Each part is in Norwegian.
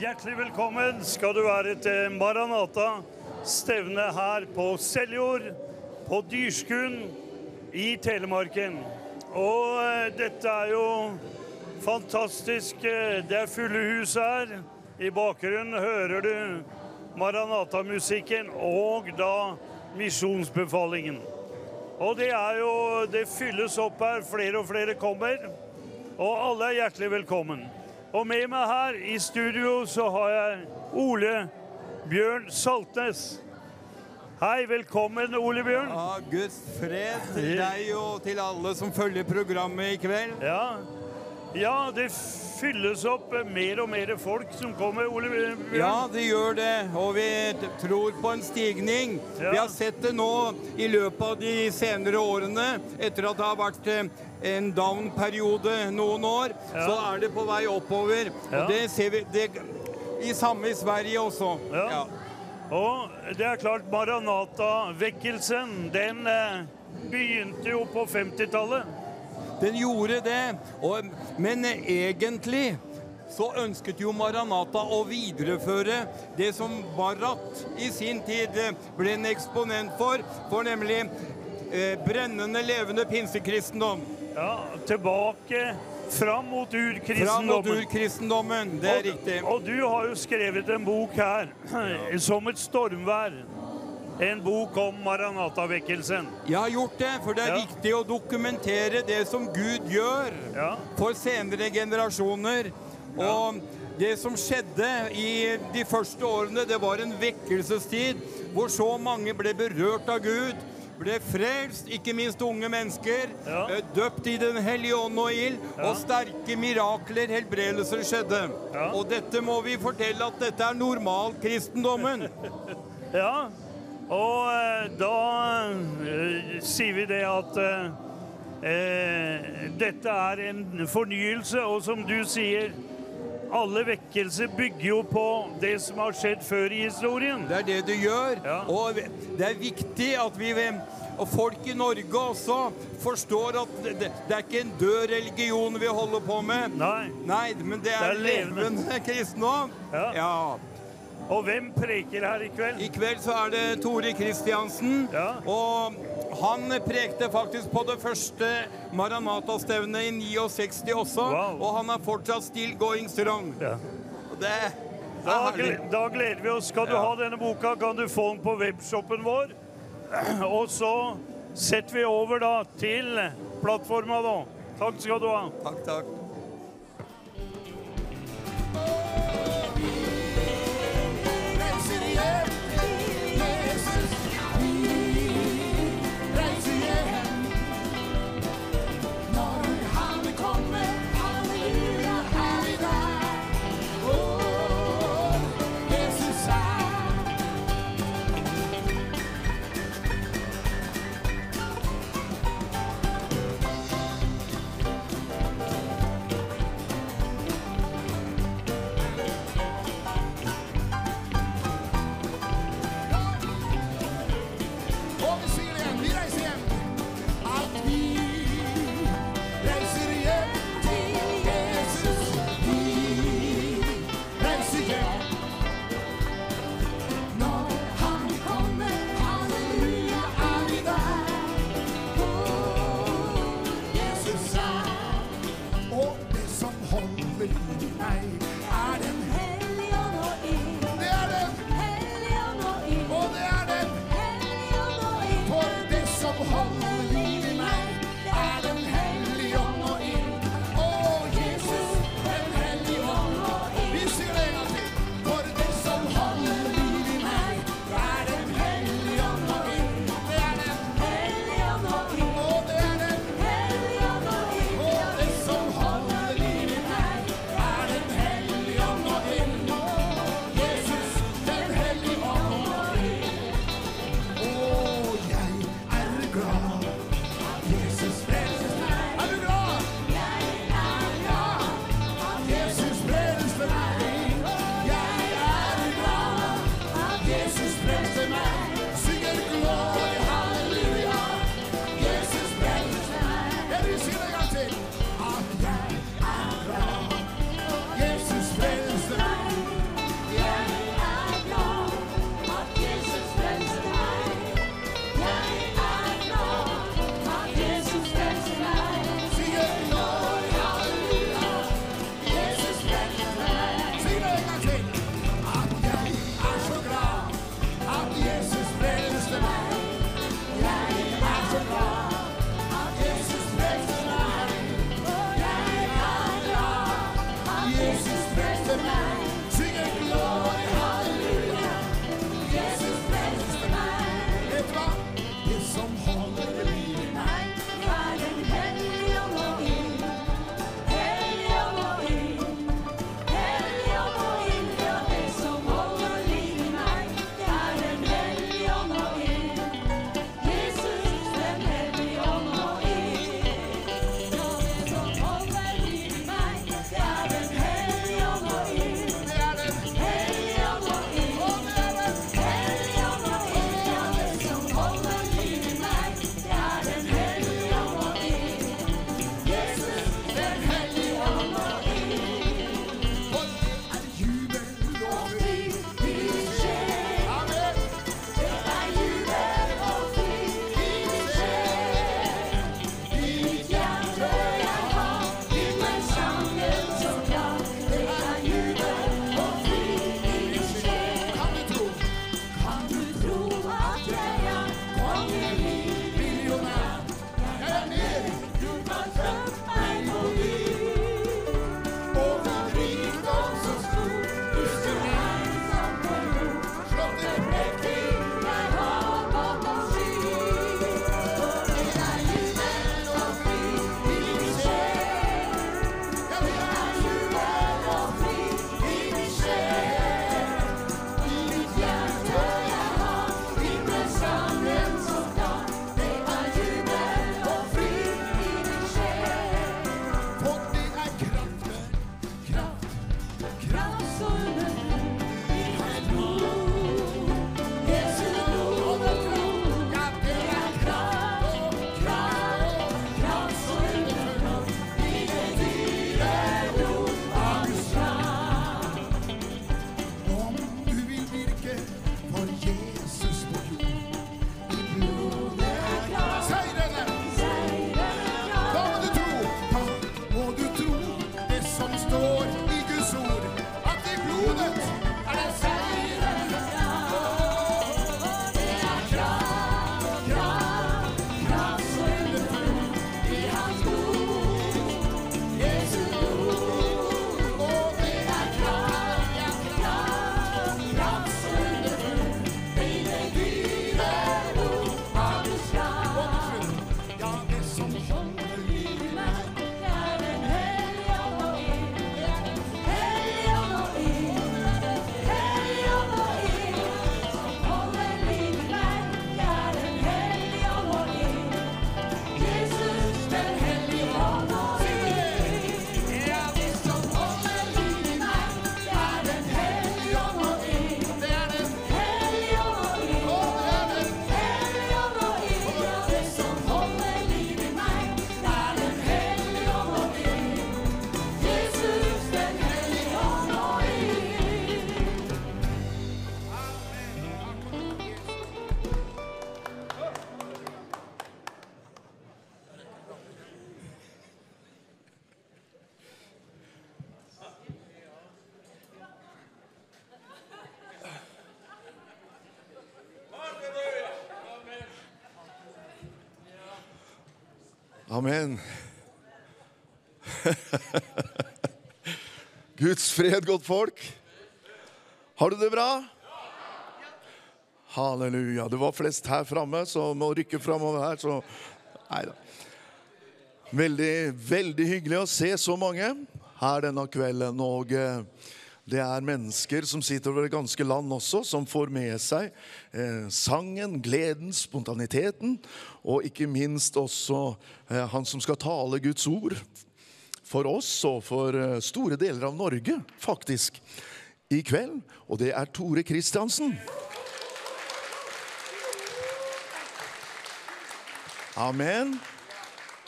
Hjertelig velkommen skal du være til Maranata, stevne her på Seljord, på Dyrskuen i Telemarken. Og eh, dette er jo fantastisk. eh, Det er fulle hus her. I bakgrunnen hører du Maranata-musikken og da misjonsbefalingen. Og det er jo Det fylles opp her. Flere og flere kommer. Og alle er hjertelig velkommen. Og med meg her i studio så har jeg Ole Bjørn Saltnes. Hei, velkommen, Ole Bjørn. Ja, Guds fred til deg og til alle som følger programmet i kveld. Ja. Ja, det fylles opp mer og mer folk som kommer, Ole Bjørn. Ja, det gjør det, og vi tror på en stigning. Ja. Vi har sett det nå i løpet av de senere årene, etter at det har vært eh, en down-periode noen år, Ja. så er det på vei oppover. Ja. Og det ser vi det, i samme i Sverige også. Ja. Og det er klart, Maranata-vekkelsen, den eh, begynte jo på 50-tallet. Den gjorde det, og, men egentlig så ønsket jo Maranata å videreføre det som Barat i sin tid ble en eksponent for, for nemlig eh, brennende, levende pinsekristendom. Ja, tilbake fram mot urkristendommen. Fram mot urkristendommen. det er Og- riktig. Og du har jo skrevet en bok her, 'Som et stormvær'. En bok om Maranata-vekkelsen. Jeg har gjort det, for det er Ja. viktig å dokumentere det som Gud gjør Ja. for senere generasjoner. Og det som skjedde i de første årene, det var en vekkelsestid hvor så mange ble berørt av Gud. Ble frelst, ikke minst unge mennesker. Ja. eh, Døpt i Den hellige ånd og ild. Ja. Og sterke mirakler, helbredelser, skjedde. Ja. Og dette må vi fortelle at dette er normalkristendommen. ja. Og eh, da eh, sier vi det at eh, eh, dette er en fornyelse, og som du sier alle vekkelser bygger jo på det som har skjedd før i historien. Det er det du gjør. Ja. Og det er viktig at vi og folk i Norge også forstår at det, det, er ikke en død religion vi holder på med. Nei. Nei, men det er, Det er levende. levende kristendom. Ja. Og hvem preker her i kveld? I kveld så er det Tore Kristiansen. Ja. Og han prekte faktisk på det første Maranata-stevnet i 69 også. Wow. Og han er fortsatt still going strong. Ja. Det er Da, herlig. da gleder vi oss. Skal du Ja. ha denne boka, kan du få den på webshoppen vår. Og så setter vi over da til plattforma da. Takk skal du ha. Takk, takk. Amen. Guds fred, godt folk. Har du det bra? Halleluja. Det var flest her framme, så må rykke framover her, så Nei da. Veldig, veldig hyggelig å se så mange her denne kvelden. Og eh, det er mennesker som sitter over det ganske land også, som får med seg eh, sangen, gleden, spontaniteten, og ikke minst også eh, han som skal tale Guds ord for oss og for eh, store deler av Norge, faktisk, i kveld. Og det er Tore Kristiansen. Amen.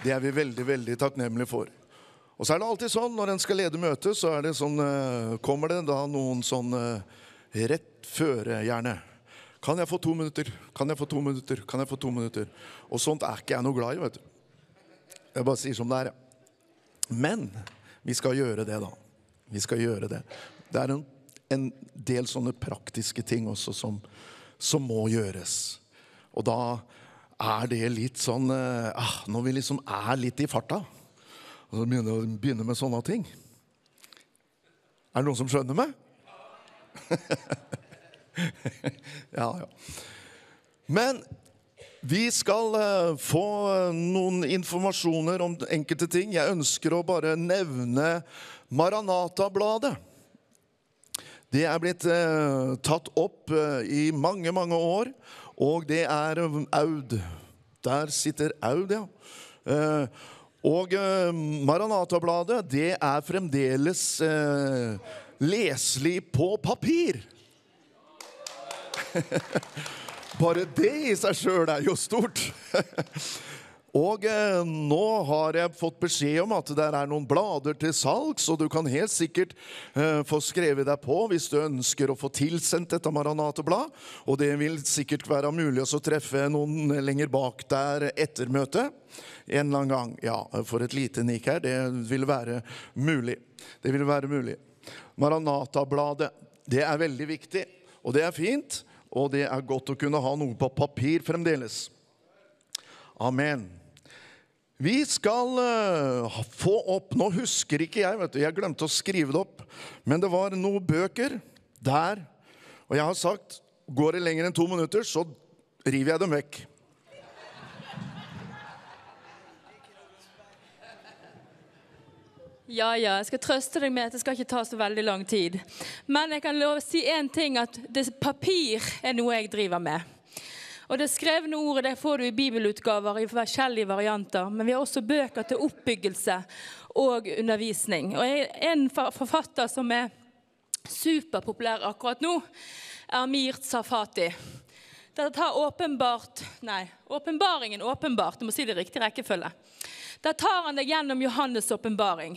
Det er vi veldig, veldig takknemlige for. Og så er det alltid sånn når en skal lede møtet, så det sånn, eh, kommer det da noen sånn eh, rett føre, gjerne. Kan jeg få to minutter? Kan jeg få to minutter? Kan jeg få to minutter? Og sånt er ikke jeg noe glad i, vet du. Jeg bare sier som det er. Men vi skal gjøre det, da. Vi skal gjøre det. Det er en, en del sånne praktiske ting også som, som må gjøres. Og da er det litt sånn eh, ah, Når vi liksom er litt i farta, og så begynner vi begynne med sånne ting Er det noen som skjønner meg? ja, ja. Men vi skal eh, få eh, noen informasjoner om enkelte ting. Jeg ønsker å bare nevne Maranata-bladet. Det er blitt eh, tatt opp i mange, mange år, og det er Aud. Der sitter Aud, ja. Og eh, Maranata-bladet, det er fremdeles eh, leselig på papir. Bare det i seg sjøl er jo stort. Og eh, nå har jeg fått beskjed om at det er noen blader til salgs, og du kan helt sikkert eh, få skrevet deg på hvis du ønsker å få tilsendt dette Maranate-blad. Og det vil sikkert være mulig å treffe noen lenger bak der etter møtet. En eller annen gang. Ja, for et lite nikk her. Det vil være mulig. Det vil være mulig. Maranata-bladet. Det er veldig viktig, og det er fint. Og det er godt å kunne ha noe på papir fremdeles. Amen. Vi skal eh, få opp Nå husker ikke jeg, vet du, jeg glemte å skrive det opp. Men det var noen bøker der. Og jeg har sagt går det lenger enn to minutter, så river jeg dem vekk. Ja, ja, jeg skal trøste deg med at det skal ikke ta så veldig lang tid. Men jeg kan love å si én ting, at papir er noe jeg driver med. Og Det skrevne ordet det får du i bibelutgaver i forskjellige varianter. Men vi har også bøker til oppbyggelse og undervisning. Og En forfatter som er superpopulær akkurat nå, er Amir Safati. Dette tar åpenbart Nei, åpenbaringen åpenbart. Du må si det i riktig rekkefølge. Der tar han deg gjennom Johannes' åpenbaring.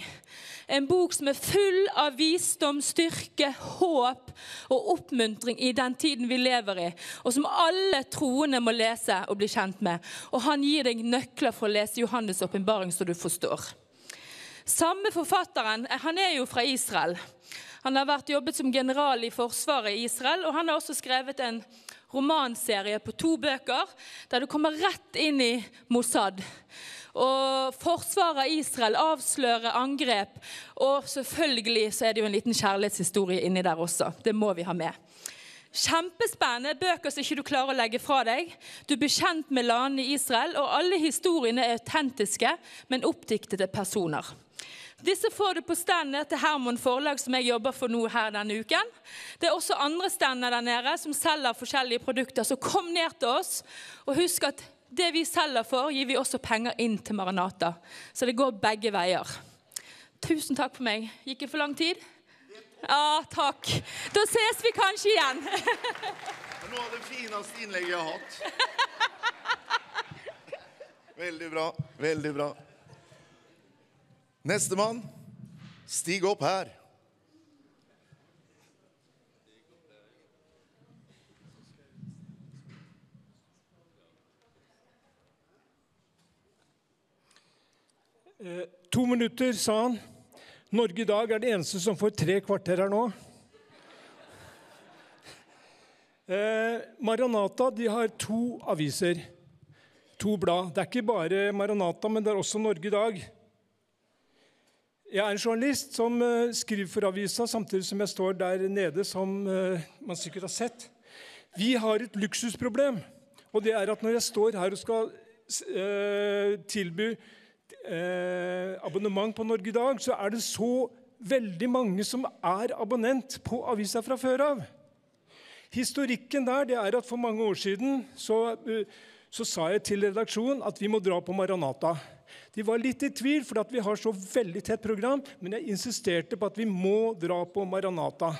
En bok som er full av visdom, styrke, håp og oppmuntring i den tiden vi lever i, og som alle troende må lese og bli kjent med. Og han gir deg nøkler for å lese Johannes' åpenbaring, så du forstår. Samme forfatteren han er jo fra Israel. Han har vært jobbet som general i forsvaret i Israel, og han har også skrevet en romanserie på to bøker der du kommer rett inn i Mossad. Og Forsvaret av Israel avslører angrep, og selvfølgelig så er det jo en liten kjærlighetshistorie inni der også. Det må vi ha med. Kjempespennende bøker som ikke du klarer å legge fra deg. Du blir kjent med landene i Israel, og alle historiene er autentiske, men oppdiktede personer. Disse får du på standet til Hermon forlag, som jeg jobber for nå her denne uken. Det er også andre stander der nede som selger forskjellige produkter, så kom ned til oss. Og husk at det vi selger for, gir vi også penger inn til Maranata. Så det går begge veier. Tusen takk for meg. Gikk det for lang tid? Ja, takk. Da ses vi kanskje igjen. Det er noe av det fineste innlegget jeg har hatt. Veldig bra. Veldig bra. Nestemann. Stig opp her. To minutter, sa han. Norge i dag er det eneste som får tre kvarter her nå. Eh, Maranata de har to aviser. to blad. Det er ikke bare Maranata, men det er også Norge i dag. Jeg er en journalist som eh, skriver for avisa, samtidig som jeg står der nede, som eh, man sikkert har sett. Vi har et luksusproblem, og det er at når jeg står her og skal eh, tilby eh, abonnement på Norge i dag, så er det så veldig mange som er abonnent på avisa fra før av. Historikken der det er at for mange år siden så, eh, så sa jeg til redaksjonen at vi må dra på Maranata. De var litt i tvil, for vi har så veldig tett program, men jeg insisterte på at vi må dra på Maranata.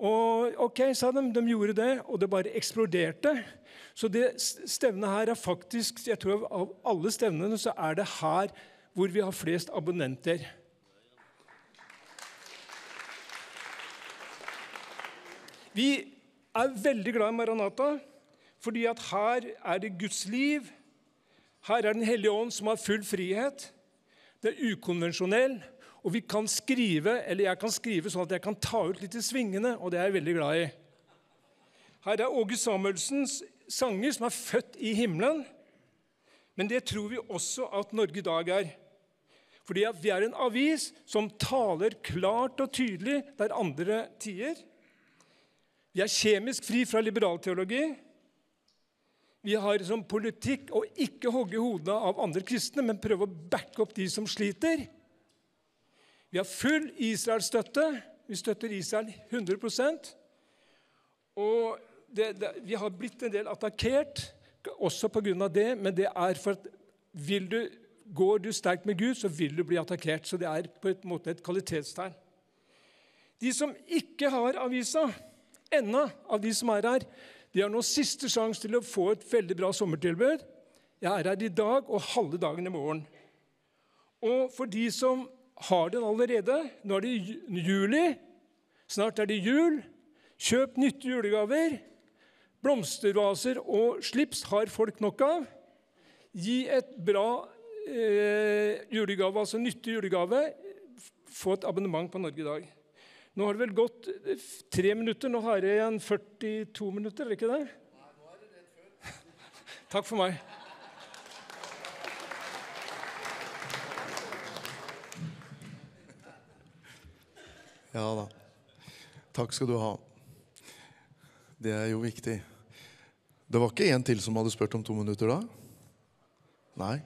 Og ok, sa de. De gjorde det, og det bare eksploderte. Så det stevnet her er faktisk jeg tror Av alle stevnene så er det her hvor vi har flest abonnenter. Vi er veldig glad i Maranata, fordi at her er det Guds liv. Her er Den hellige ånd som har full frihet. Det er ukonvensjonell. Og vi kan skrive, eller jeg kan skrive sånn at jeg kan ta ut litt i svingene, og det er jeg veldig glad i. Her er Åge Samuelsens sanger som er født i himmelen. Men det tror vi også at Norge i dag er. Fordi vi er en avis som taler klart og tydelig der andre tier. Vi er kjemisk fri fra liberalteologi. Vi har som politikk å ikke hogge hodene av andre kristne, men prøve å backe opp de som sliter. Vi har full Israel-støtte. Vi støtter Israel 100% Og det, det, vi har blitt en del attakkert også pga. det, men det er for at vil du, går du sterkt med Gud, så vil du bli attakkert. Så det er på en måte et kvalitetstegn. De som ikke har avisa ennå, av de som er her, de har nå siste sjanse til å få et veldig bra sommertilbud. Jeg er her i dag og halve dagen i morgen. Og for de som har den allerede Nå er det juli, snart er det jul. Kjøp nytte julegaver. Blomstervaser og slips har folk nok av. Gi et bra eh, julegave, altså nyttig julegave. Få et abonnement på Norge i dag. Nå har det vel gått eh, tre minutter. Nå har jeg igjen 42 minutter, er det ikke det? Takk for meg. Ja da. Takk skal du ha. Det er jo viktig. Det var ikke en til som hadde spurt om to minutter da? Nei.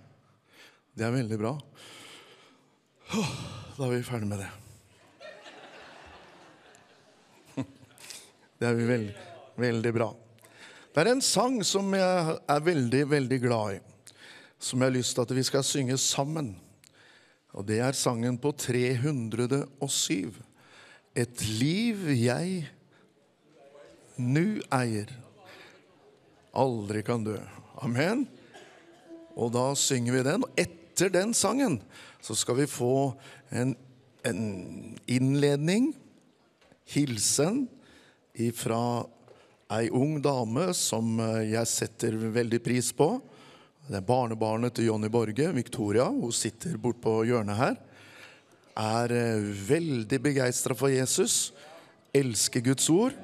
Det er veldig bra. Da er vi ferdig med det. Det er vi veldig, veldig bra. Det er en sang som jeg er veldig, veldig glad i. Som jeg har lyst til at vi skal synge sammen. Og det er sangen på 307. Et liv jeg nu eier, aldri kan dø. Amen. Og da synger vi den. Og etter den sangen så skal vi få en, en innledning, hilsen, ifra ei ung dame som eh, jeg setter veldig pris på. Det er barnebarnet til Jonny Borge, Victoria. Hun sitter bortpå hjørnet her er eh, veldig begeistra for Jesus, elsker Guds ord.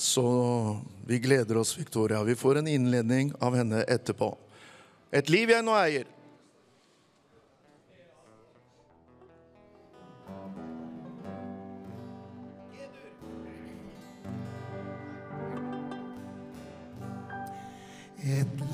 Så vi gleder oss, Victoria. Vi får en innledning av henne etterpå. Et liv jeg nå eier. Et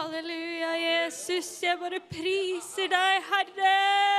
Halleluja, Jesus. Jeg bare priser deg, Herre.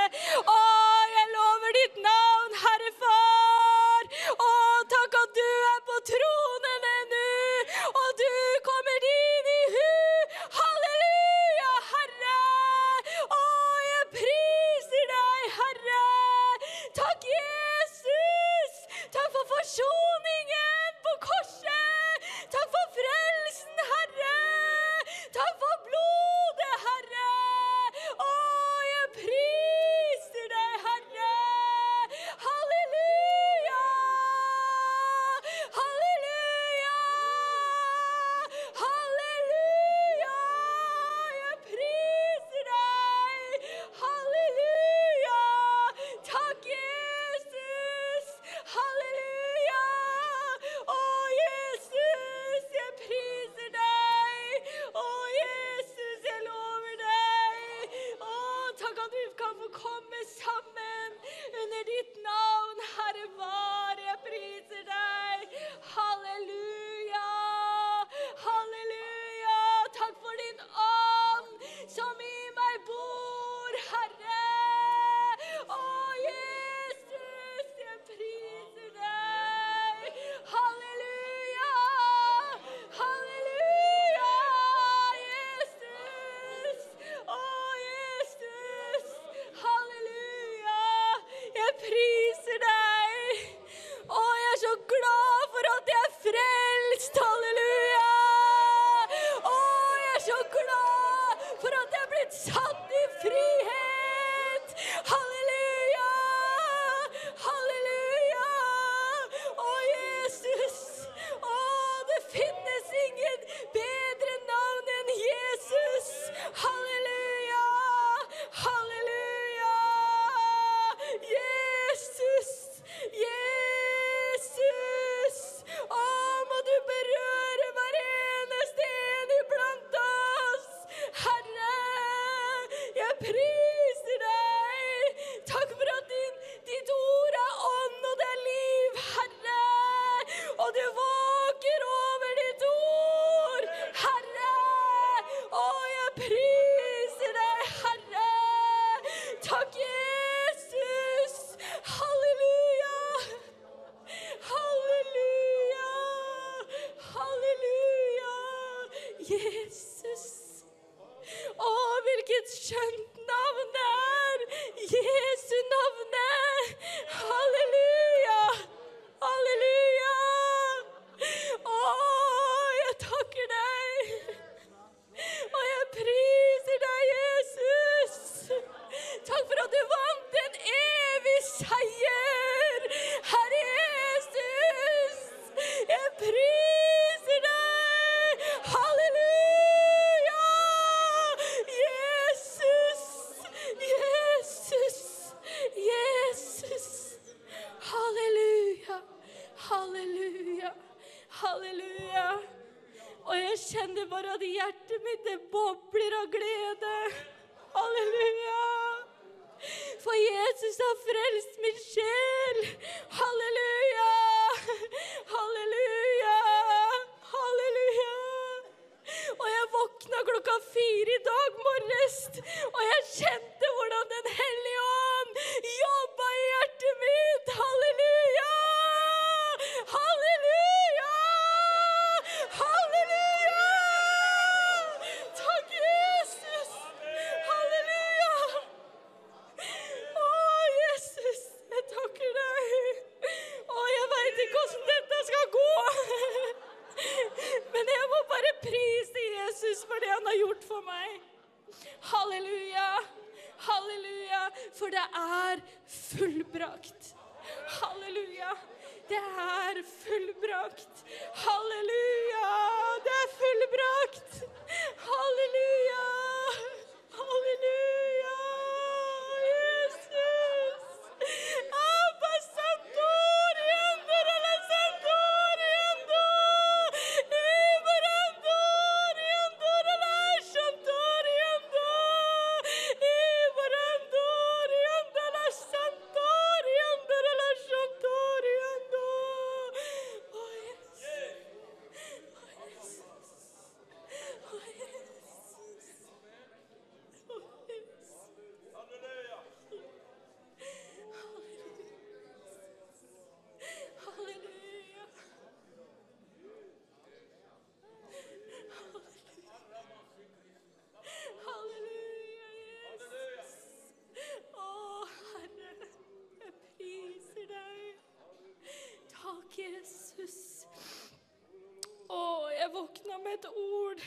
Med et ord.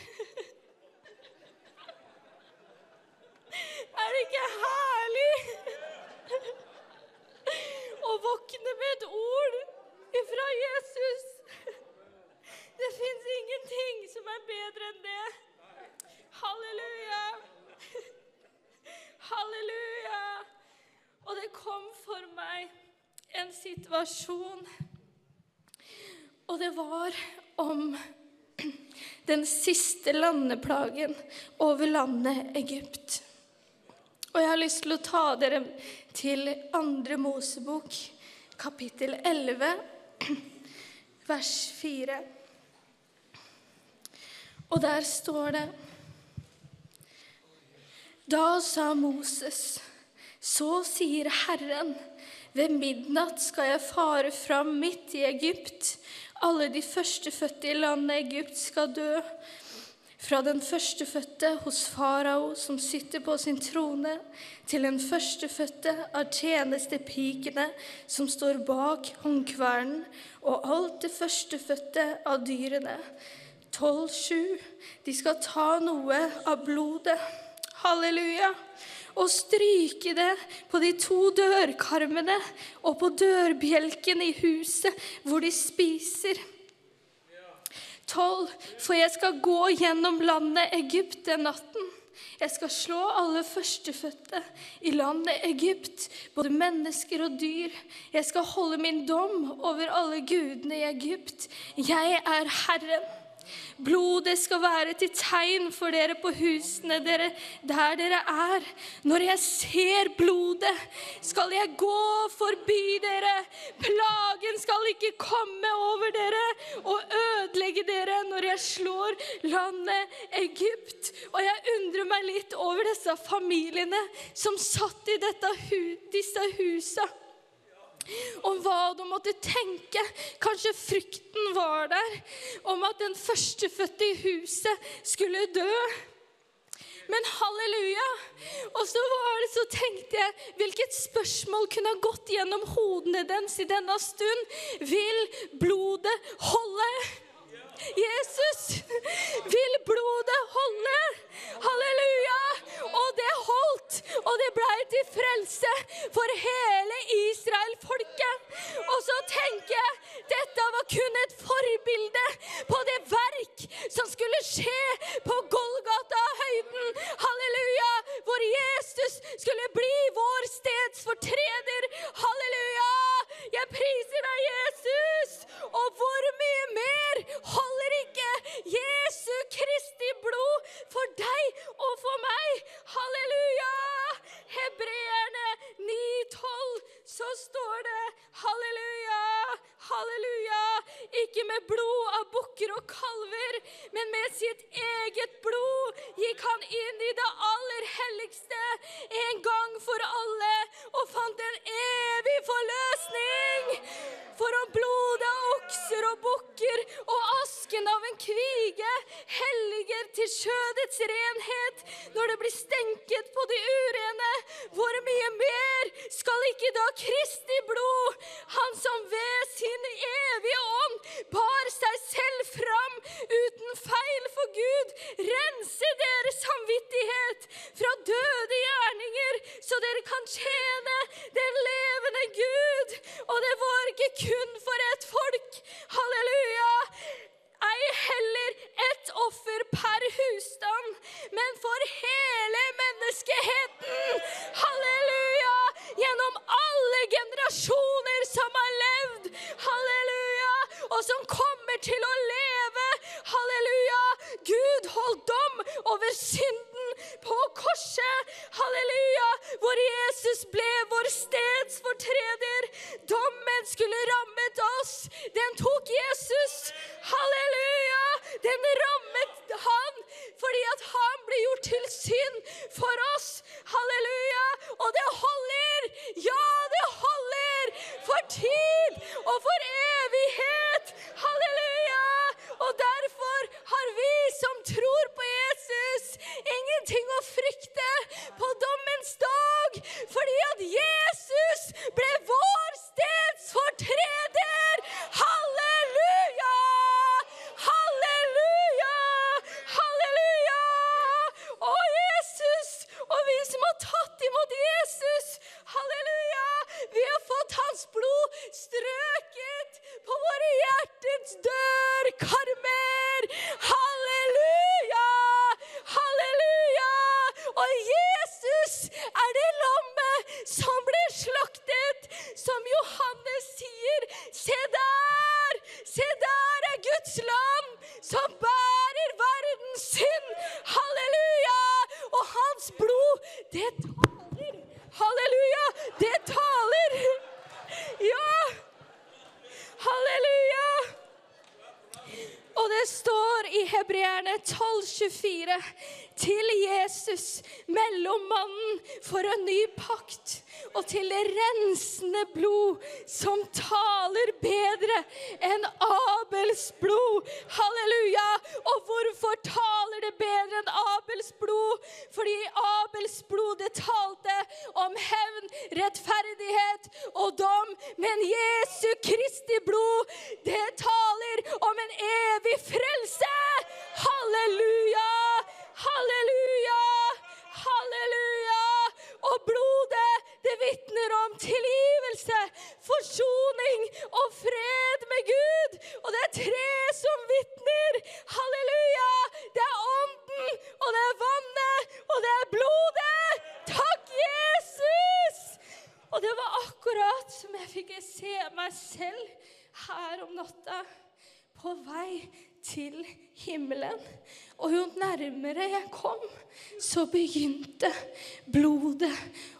Er det ikke herlig å våkne med et ord ifra Jesus? Det fins ingenting som er bedre enn det. Halleluja. Halleluja. Og det kom for meg en situasjon. Og det var om den siste landeplagen over landet Egypt. Og jeg har lyst til å ta dere til andre Mosebok, kapittel 11, vers 4. Og der står det Da sa Moses, så sier Herren, ved midnatt skal jeg fare fram midt i Egypt. Alle de førstefødte i landet Egypt skal dø. Fra den førstefødte hos farao som sitter på sin trone, til den førstefødte av tjenestepikene som står bak håndkvernen, og alt det førstefødte av dyrene. 12.7. De skal ta noe av blodet. Halleluja. Og stryke det på de to dørkarmene og på dørbjelken i huset hvor de spiser. 12. For jeg skal gå gjennom landet Egypt den natten. Jeg skal slå alle førstefødte i landet Egypt, både mennesker og dyr. Jeg skal holde min dom over alle gudene i Egypt. Jeg er Herren. Blodet skal være til tegn for dere på husene dere der dere er. Når jeg ser blodet, skal jeg gå forbi dere. Plagen skal ikke komme over dere og ødelegge dere når jeg slår landet Egypt. Og jeg undrer meg litt over disse familiene som satt i dette disse husene om hva de måtte tenke. Kanskje frykten var der om at den førstefødte i huset skulle dø. Men halleluja! Og så var det så tenkte jeg hvilket spørsmål kunne ha gått gjennom hodene deres i denne stund. Vil blodet holde? Jesus, vil blodet holde? Halleluja! Og det holdt, og det blei til frelse for hele Israel-folket. Og så tenker jeg dette var kun et forbilde på det verk som skulle skje på Golgata-høyden. Halleluja! Hvor Jesus skulle bli vår stedsfortreder. Halleluja! Jeg priser deg, Jesus! For en ny pakt, og til det rensende blod som taler bedre enn Abels blod. Halleluja! Og hvorfor taler det bedre enn Abels blod? Fordi Abels blod det talte om hevn, rettferdighet og dom. Men Jesu Kristi blod, det taler om en evig frelse. Halleluja! Halleluja! Halleluja! Og blodet, det vitner om tilgivelse, forsoning og fred med Gud. Og det er tre som vitner. Halleluja! Det er ånden, og det er vannet, og det er blodet. Takk, Jesus! Og det var akkurat som jeg fikk se meg selv her om natta på vei til himmelen. Og jo nærmere jeg kom, så begynte blodet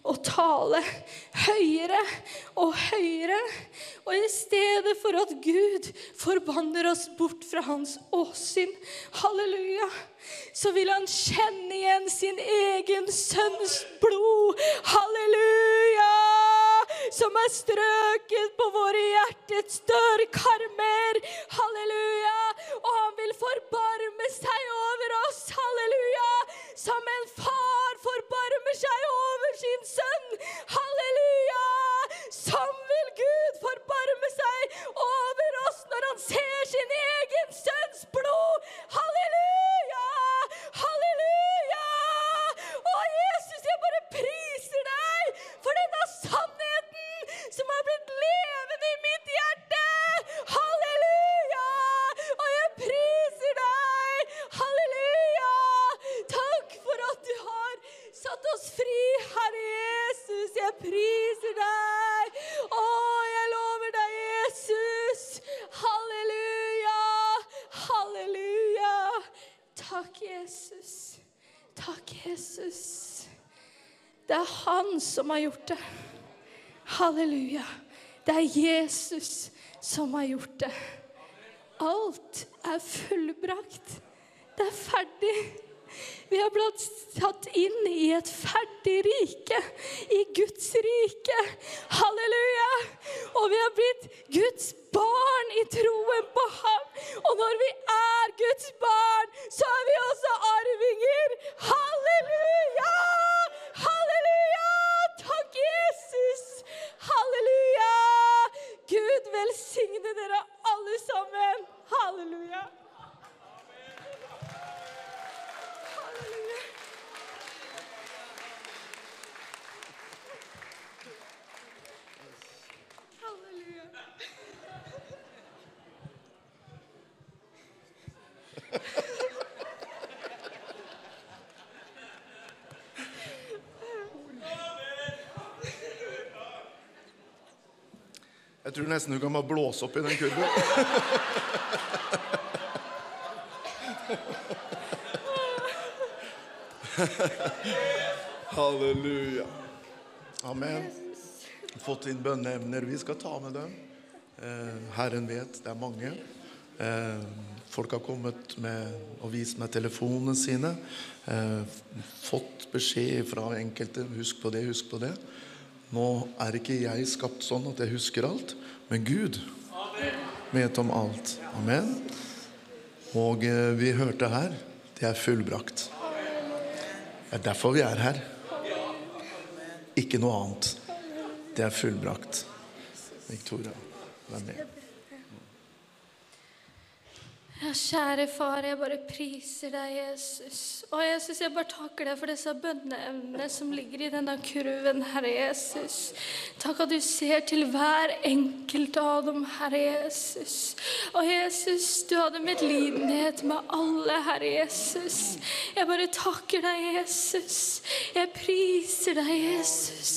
å tale høyere og høyere. Og i stedet for at Gud forbanner oss bort fra hans åsyn, halleluja, så vil han kjenne igjen sin egen sønns blod. Halleluja! som er strøket på våre hjertets dørkarmer. Halleluja. Og han vil forbarme seg over oss. Halleluja. Som en far forbarmer seg over sin sønn. Halleluja. Sånn vil Gud forbarme seg over oss når han ser sin egen sønns blod. Halleluja. Halleluja. Jesus, jeg han som har gjort det. Halleluja. Det er Jesus som har gjort det. Alt er fullbrakt. Det er ferdig. Vi har blitt tatt inn i et ferdig rike, i Guds rike. Halleluja! Og vi har blitt Guds barn i troen på ham. Og når vi er Guds barn, så er vi også arvinger. Halleluja! Halleluja! Takk, Jesus! Halleluja! Gud velsigne dere alle sammen. Halleluja. Halleluja. Halleluja. Jeg tror nesten du kan bare blåse opp i den kurven. Halleluja. Amen. Fått inn bønneemner. Vi skal ta med dem. Eh, Herren vet, det er mange. Eh, folk har kommet med og vist meg telefonene sine. Eh, fått beskjed fra enkelte. Husk på det, husk på det. Nå er ikke jeg skapt sånn at jeg husker alt, men Gud vet om alt. Amen. Og eh, vi hørte her, det er fullbrakt. Det er derfor vi er her. Ikke noe annet. Det er fullbrakt. Victoria, vær med. Kjære far, jeg bare priser deg, Jesus. Å, Jesus, jeg bare takker deg for disse bønneemnene som ligger i denne kurven, Herre Jesus. Takk at du ser til hver enkelt av dem, Herre Jesus. Å, Jesus, du hadde medlidenhet med alle, Herre Jesus. Jeg bare takker deg, Jesus. Jeg priser deg, Jesus.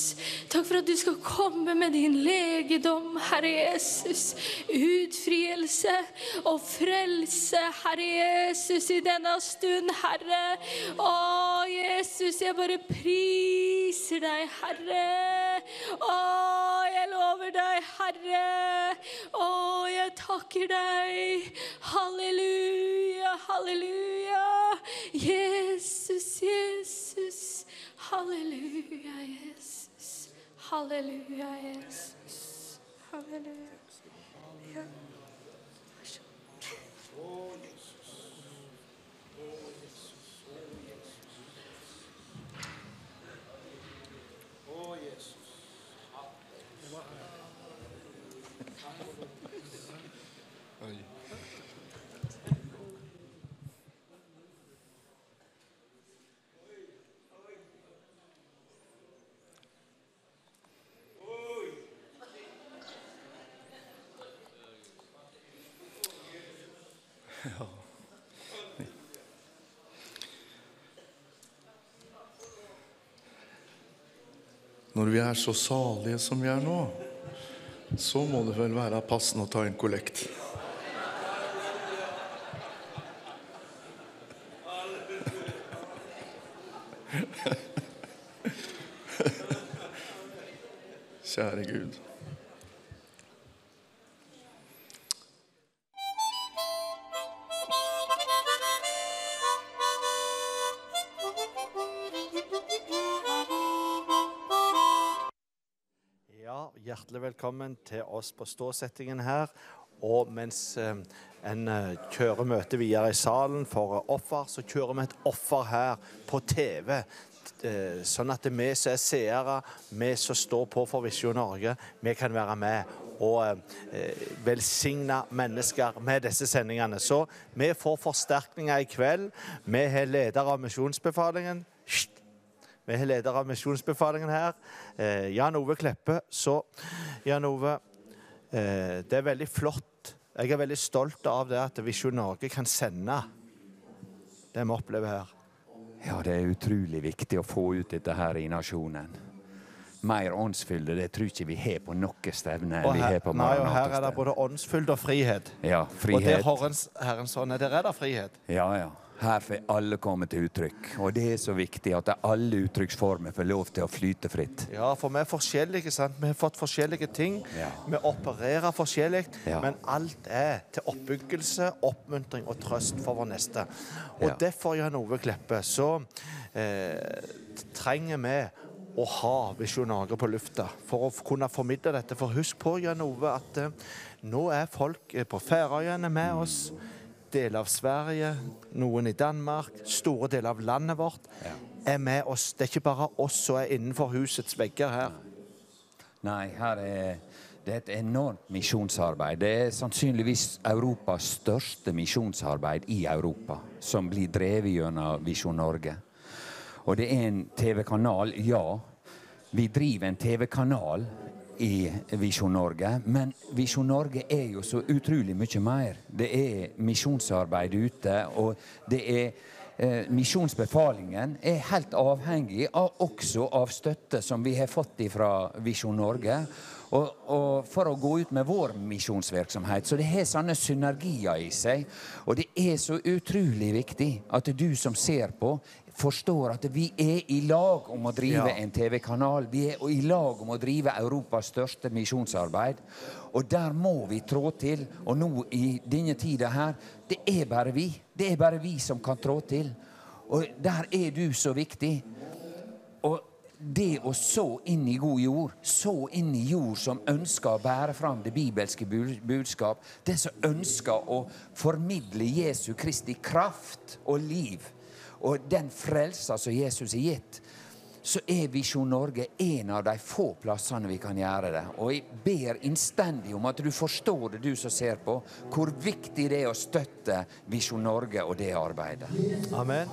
Takk for at du skal komme med din legedom, Herre Jesus. Utfrielse og frelse, Herre Jesus, i denne stund, Herre. Å, Jesus, jeg bare priser deg, Herre. Å, jeg lover deg, Herre. Å, jeg takker deg. Halleluja, halleluja. Jesus, Jesus. Halleluja, Jesus. Halleluja, Jesus. Halleluja. Ja. Oh, yes! Oh, Oh, Oh, Når vi er så salige som vi er nå, så må det vel være passende å ta en kollekt. Til oss på ståsettingen her. Og mens eh, en eh, kjører møtet videre i salen for offer, så kjører vi et offer her på TV. Eh, sånn at vi som er seere, vi som står på for Visjon Norge, vi kan være med og eh, velsigne mennesker med disse sendingene. Så vi får forsterkninger i kveld. Vi har leder av misjonsbefalingen. Vi har leder av misjonsbefalingen her, eh, Jan Ove Kleppe. Så Jan Ove, eh, det er veldig flott. Jeg er veldig stolt av det at Visjon Norge kan sende det vi opplever her. Ja, det er utrolig viktig å få ut dette her i nasjonen. Mer åndsfylde det tror ikke vi har på noe stevne. Og vi her, på nei, og her er det både åndsfylde og frihet. Ja, Og det frihet. Herrens ånd er, der er det frihet. Ja, ja. Her får alle komme til uttrykk. Og det er så viktig at alle uttrykksformer får lov til å flyte fritt. Ja, for vi er forskjellige, sant? Vi har fått forskjellige ting. Ja. Vi opererer forskjellig, Ja. men alt er til oppbyggelse, oppmuntring og trøst for vår neste. Og Ja. derfor, Jan Ove Kleppe, så eh, trenger vi å ha Visjon Norge på lufta for å kunne formidle dette. For husk på, Jan Ove, at eh, nå er folk eh, på Færøyene med oss. Deler av Sverige, noen i Danmark, store deler av landet vårt er med oss. Det er ikke bare oss som er innenfor husets vegger her. Nei, her er det er et enormt misjonsarbeid. Det er sannsynligvis Europas største misjonsarbeid i Europa, som blir drevet gjennom Visjon Norge. Og det er en TV-kanal, ja. Vi driver en TV-kanal i Visjon Norge, men Visjon Norge er jo så utrolig mye mer. Det er misjonsarbeid ute, og det er eh, Misjonsbefalingen er helt avhengig av, også av støtte som vi har fått fra Visjon Norge. Og, og for å gå ut med vår misjonsvirksomhet. Så det har sånne synergier i seg. Og det er så utrolig viktig at du som ser på, forstår at vi er i lag om å drive Ja. en TV-kanal. Vi er i lag om å drive Europas største misjonsarbeid. Og der må vi trå til. Og nå i denne tida her, det er bare vi. Det er bare vi som kan trå til. Og der er du så viktig. Og det å så inn i god jord, så inn i jord som ønsker å bære fram det bibelske budskap, det som ønsker å formidle Jesu Kristi kraft og liv, og den frelsa som Jesus har gitt, så er Visjon Norge en av de få plassene vi kan gjøre det. Og jeg ber innstendig om at du forstår det, du som ser på, hvor viktig det er å støtte Visjon Norge og det arbeidet. Amen.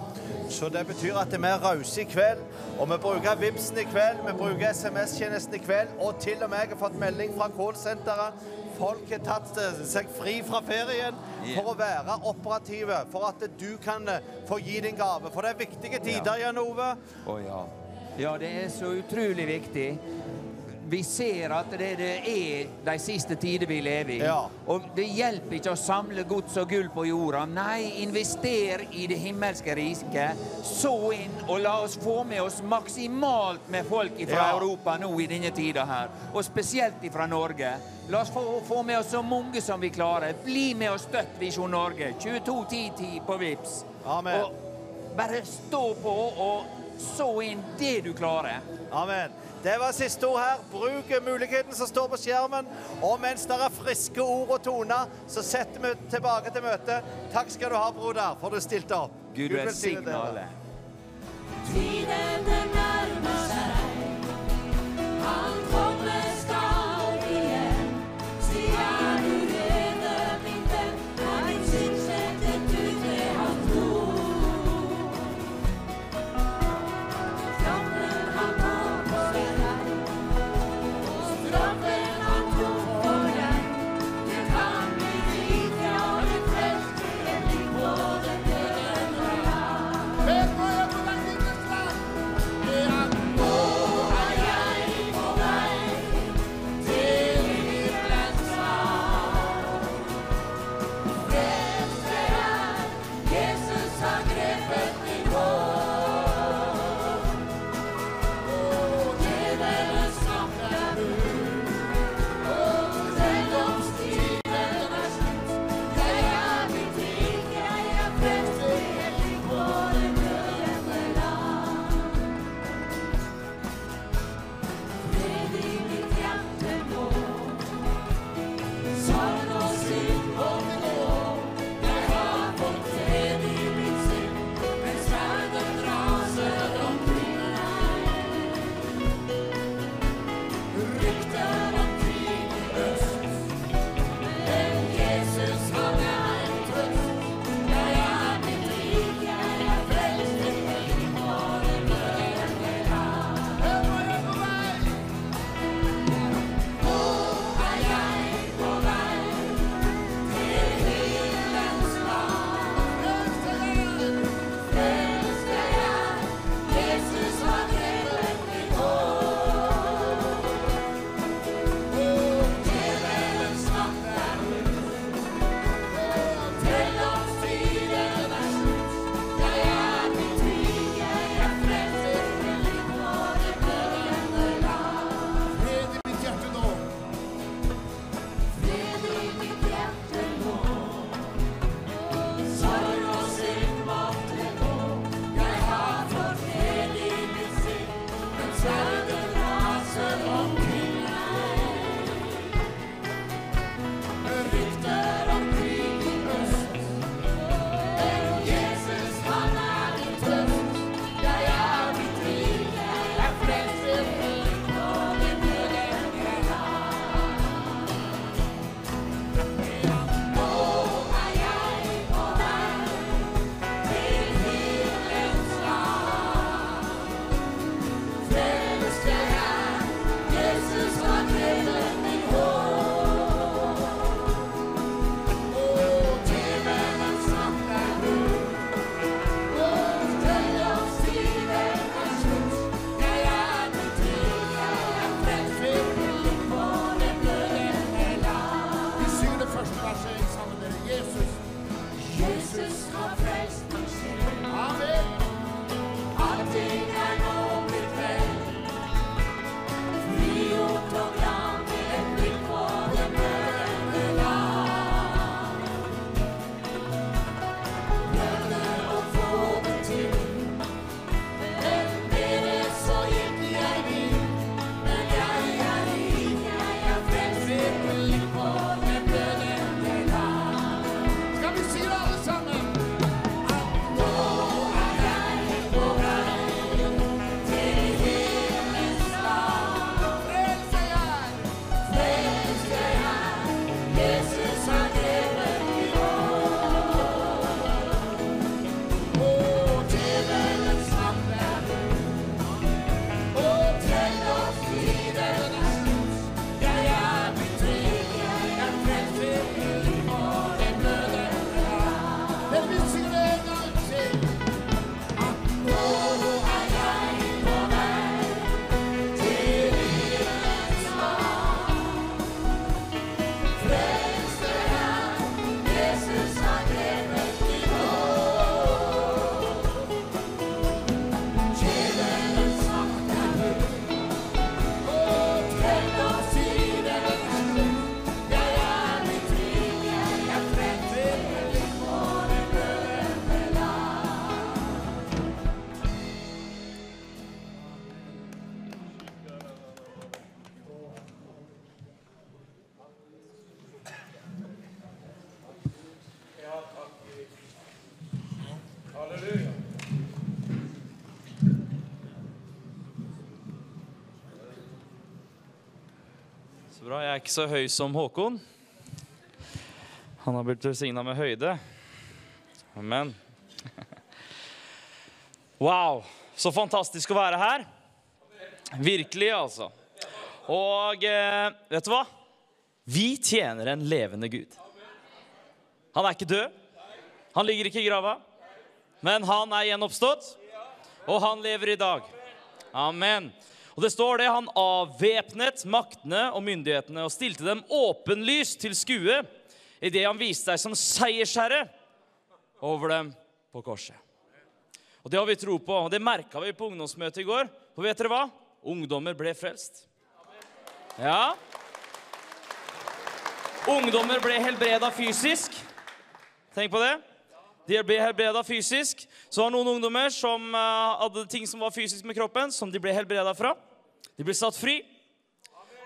Så det betyr at vi er rause i kveld, og vi bruker Vipsen i kveld, vi bruker SMS-tjenesten i kveld, og til og med jeg har fått melding fra callsenteret. Folk har tatt eh, seg fri fra ferien for å være operative, for at du kan eh, få gi din gave. For det er viktige tider, Jan Ove. Å ja. Ja, det er så utrolig viktig. Vi ser at det, det er de siste tider vi lever i. Ja. Og det hjelper ikke å samle gods og gull på jorda. Nei, invester i det himmelske riket. Så inn, og la oss få med oss maksimalt med folk fra Ja. Europa nå i denne tida her. Og spesielt fra Norge. La oss få, få med oss så mange som vi klarer. Bli med og støtt Visjon Norge. 221010 på Vips. Amen. Og bare stå på og så inn det du klarer. Amen. Det var siste ord her. Bruk muligheten som står på skjermen. Og mens det er friske ord og toner, så setter vi tilbake til møtet. Takk skal du ha, broder, for du stilte opp. Gud velsigne velsigne dere. alle. Tiden nærmer seg. Han kommer er ikke så høy som Håkon. Han har blitt velsigna med høyde. Amen. Wow, så fantastisk å være her. Virkelig, altså. Og eh, vet du hva? Vi tjener en levende Gud. Han er ikke død. Han ligger ikke i grava. Men han er gjenoppstått, og han lever i dag. Amen. Og det står det, Han avvæpnet maktene og myndighetene og stilte dem åpenlyst til skue idet han viste seg som seiersherre over dem på korset. Og Det har vi tro på, og det merka vi på ungdomsmøtet i går. For vet dere hva? Ungdommer ble frelst. Ja. Ungdommer ble helbreda fysisk. Tenk på det. De ble helbreda fysisk. Så var det noen ungdommer som eh, hadde ting som var fysisk med kroppen, som de ble helbreda fra. De ble satt fri.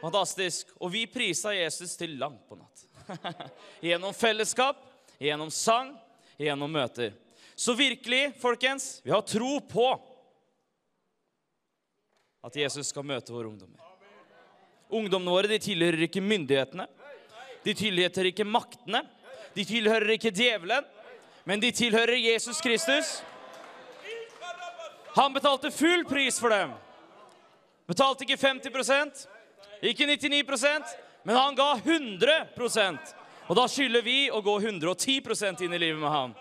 Fantastisk. Og vi prisa Jesus til langt på natt. gjennom fellesskap, gjennom sang, gjennom møter. Så virkelig, folkens, vi har tro på at Jesus skal møte våre ungdommer. Ungdommene våre de tilhører ikke myndighetene. De tilhører ikke maktene. De tilhører ikke djevelen, men de tilhører Jesus Kristus. Han betalte full pris for dem. Betalte ikke 50% ikke 99% men han ga 100% Og da skylder vi å gå 110% inn i livet med han.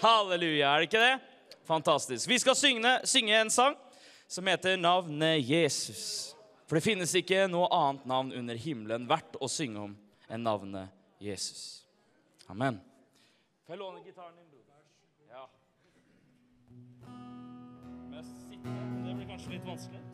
Halleluja, er det ikke det? Fantastisk. Vi skal synge, synge en sang som heter 'Navnet Jesus'. For det finnes ikke noe annet navn under himmelen verdt å synge om enn navnet Jesus. Amen. Får jeg låne gitaren din, bror? Ja. Men jeg? Det blir kanskje litt vanskelig.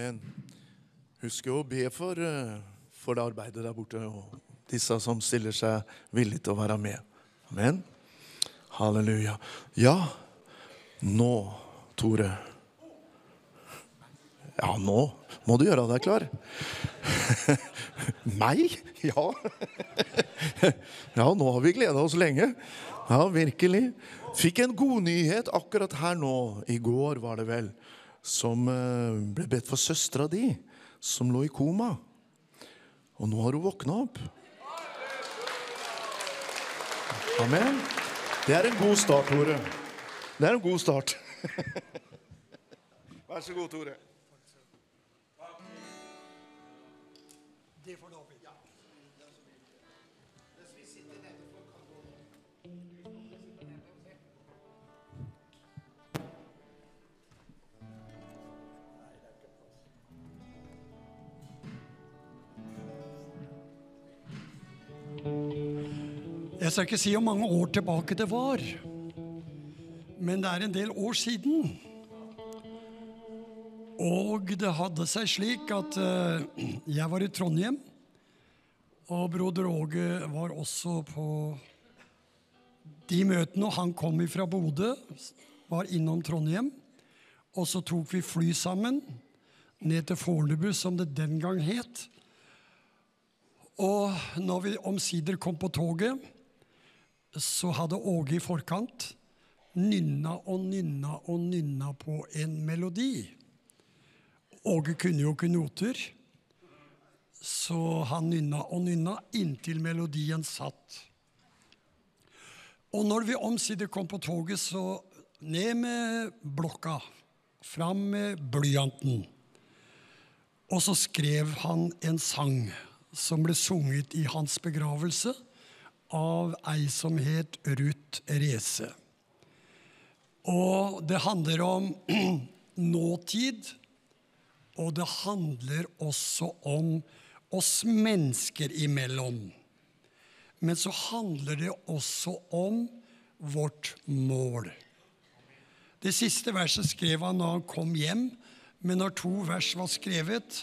Amen. Husk å be for, eh, for det arbeidet der borte, og disse som stiller seg villige til å være med. Amen. Halleluja. Ja, nå, Tore. Ja, nå må du gjøre deg klar. Meg? Ja. ja, nå har vi gleda oss lenge. Ja, virkelig. Fikk en god nyhet akkurat her nå. I går var det vel. Som eh, ble bedt for søstera di, som lå i koma. Og nå har hun våkna opp. Amen. Det er en god start, Tore. Det er en god start. Vær så god, Tore. Jeg skal ikke si hvor mange år tilbake det var, men det er en del år siden. Og det hadde seg slik at eh, jeg var i Trondheim, og broder Åge var også på de møtene. Og han kom ifra Bodø, var innom Trondheim. Og så tok vi fly sammen ned til Fornebu, som det den gang het. Og når vi omsider kom på toget, så hadde Åge i forkant nynna og nynna og nynna på en melodi. Åge kunne jo ikke noter, så han nynna og nynna inntil melodien satt. Og når vi omsider kom på toget, så ned med blokka, fram med blyanten. Og så skrev han en sang som ble sunget i hans begravelse av ei som het Ruth Reze. Og det handler om nåtid, og det handler også om oss mennesker imellom. Men så handler det også om vårt mål. Det siste verset skrev han da han kom hjem, men når to vers var skrevet,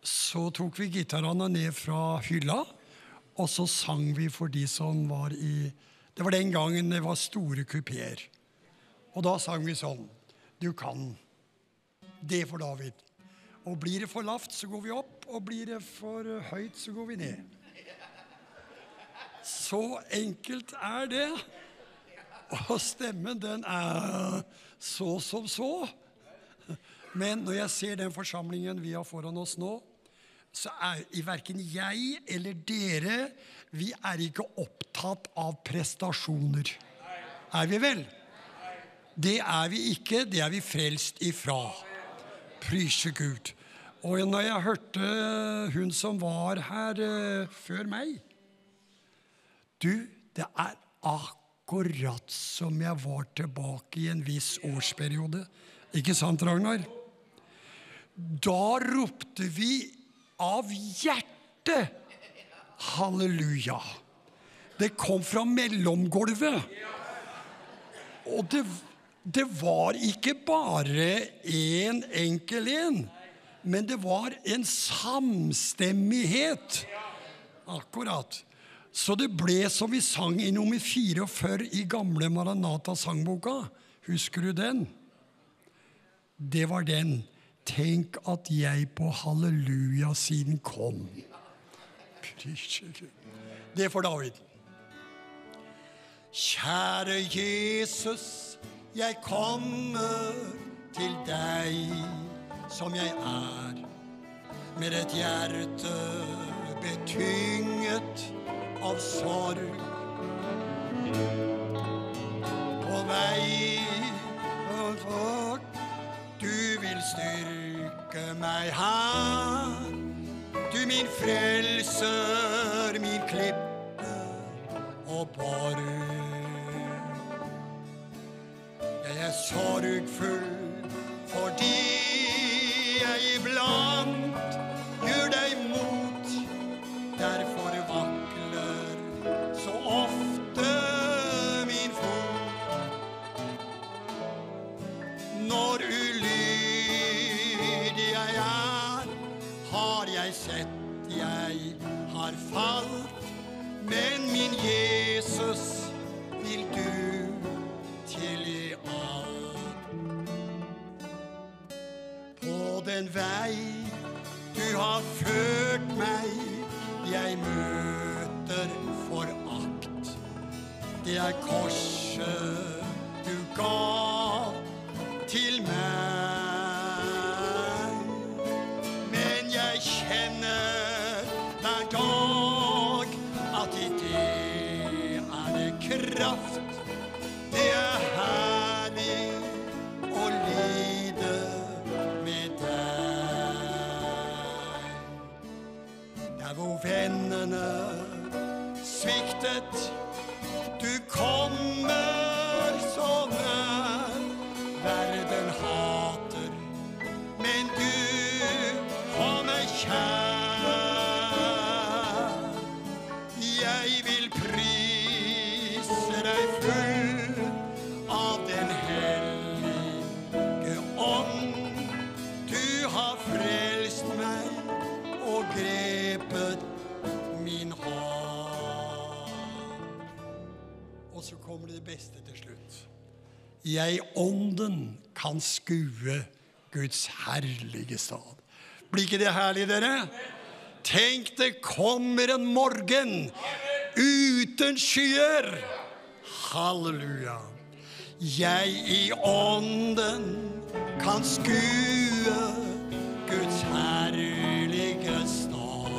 så tok vi gitarene ned fra hylla, og så sang vi for de som var i Det var den gangen det var store kupeer. Og da sang vi sånn Du kan. Det for David. Og blir det for lavt, så går vi opp, og blir det for høyt, så går vi ned. Så enkelt er det. Og stemmen, den er så som så. Men når jeg ser den forsamlingen vi har foran oss nå, så er i verken jeg eller dere Vi er ikke opptatt av prestasjoner. Er vi vel? Det er vi ikke. Det er vi frelst ifra. Prise Gud. Og når jeg hørte hun som var her eh, før meg Du, det er akkurat som jeg var tilbake i en viss årsperiode. Ikke sant, Ragnar? Da ropte vi av hjertet halleluja. Det kom fra mellomgulvet. Og det, det var ikke bare én en enkel en, men det var en samstemmighet. Akkurat. Så det ble som vi sang i nummer 44 i gamle Maranata-sangboka. Husker du den? Det var den. Tenk at jeg på halleluja-siden kom. Det er for David. Kjære Jesus, jeg kommer til deg som jeg er, med et hjerte betynget av sorg. På vei for du vil styrke meg her. Du min frelser, min klippe og borg. Jeg er sorgfull fordi jeg iblant gjør deg mot. Derfor falt, men min Jesus vil du tilgi alt. På den vei du har ført meg, jeg møter forakt. Det er korset du ga til meg. Sviktet, du kommer beste til slutt. Jeg ånden kan skue Guds herlige stad. Blir ikke det herlig, dere? Tenk, det kommer en morgen uten skyer. Halleluja. Jeg i ånden kan skue Guds herlige stad.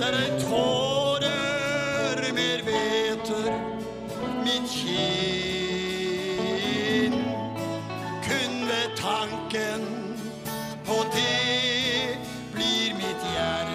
Der er tårer mer hveter mitt kinn. Kun ved tanken på det blir mitt hjerte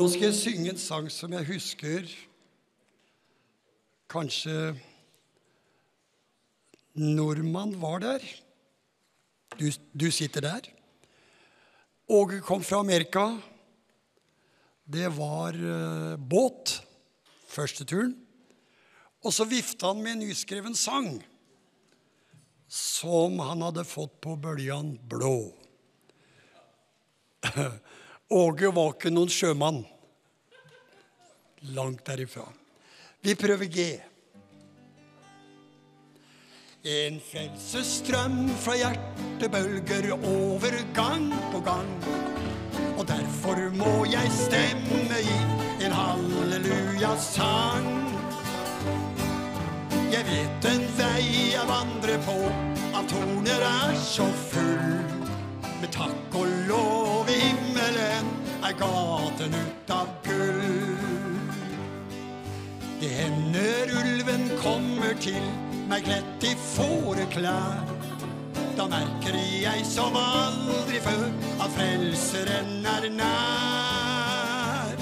Nå skal jeg synge en sang som jeg husker Kanskje nordmann var der. Du, du sitter der. Åge kom fra Amerika. Det var uh, båt første turen. Og så vifta han med en nyskreven sang som han hadde fått på Bøljan Blå. Åge var ikke noen sjømann. Langt derifra. Vi prøver G. En frelsesstrøm fra hjertet bølger over gang på gang. Og derfor må jeg stemme i en halleluja-sang. Jeg vet en vei jeg vandrer på, av torner er så full. Med takk og lov i himmelen er gaten ut av gull. Det hender ulven kommer til meg kledt i fåreklær. Da merker jeg som aldri før at frelseren er nær.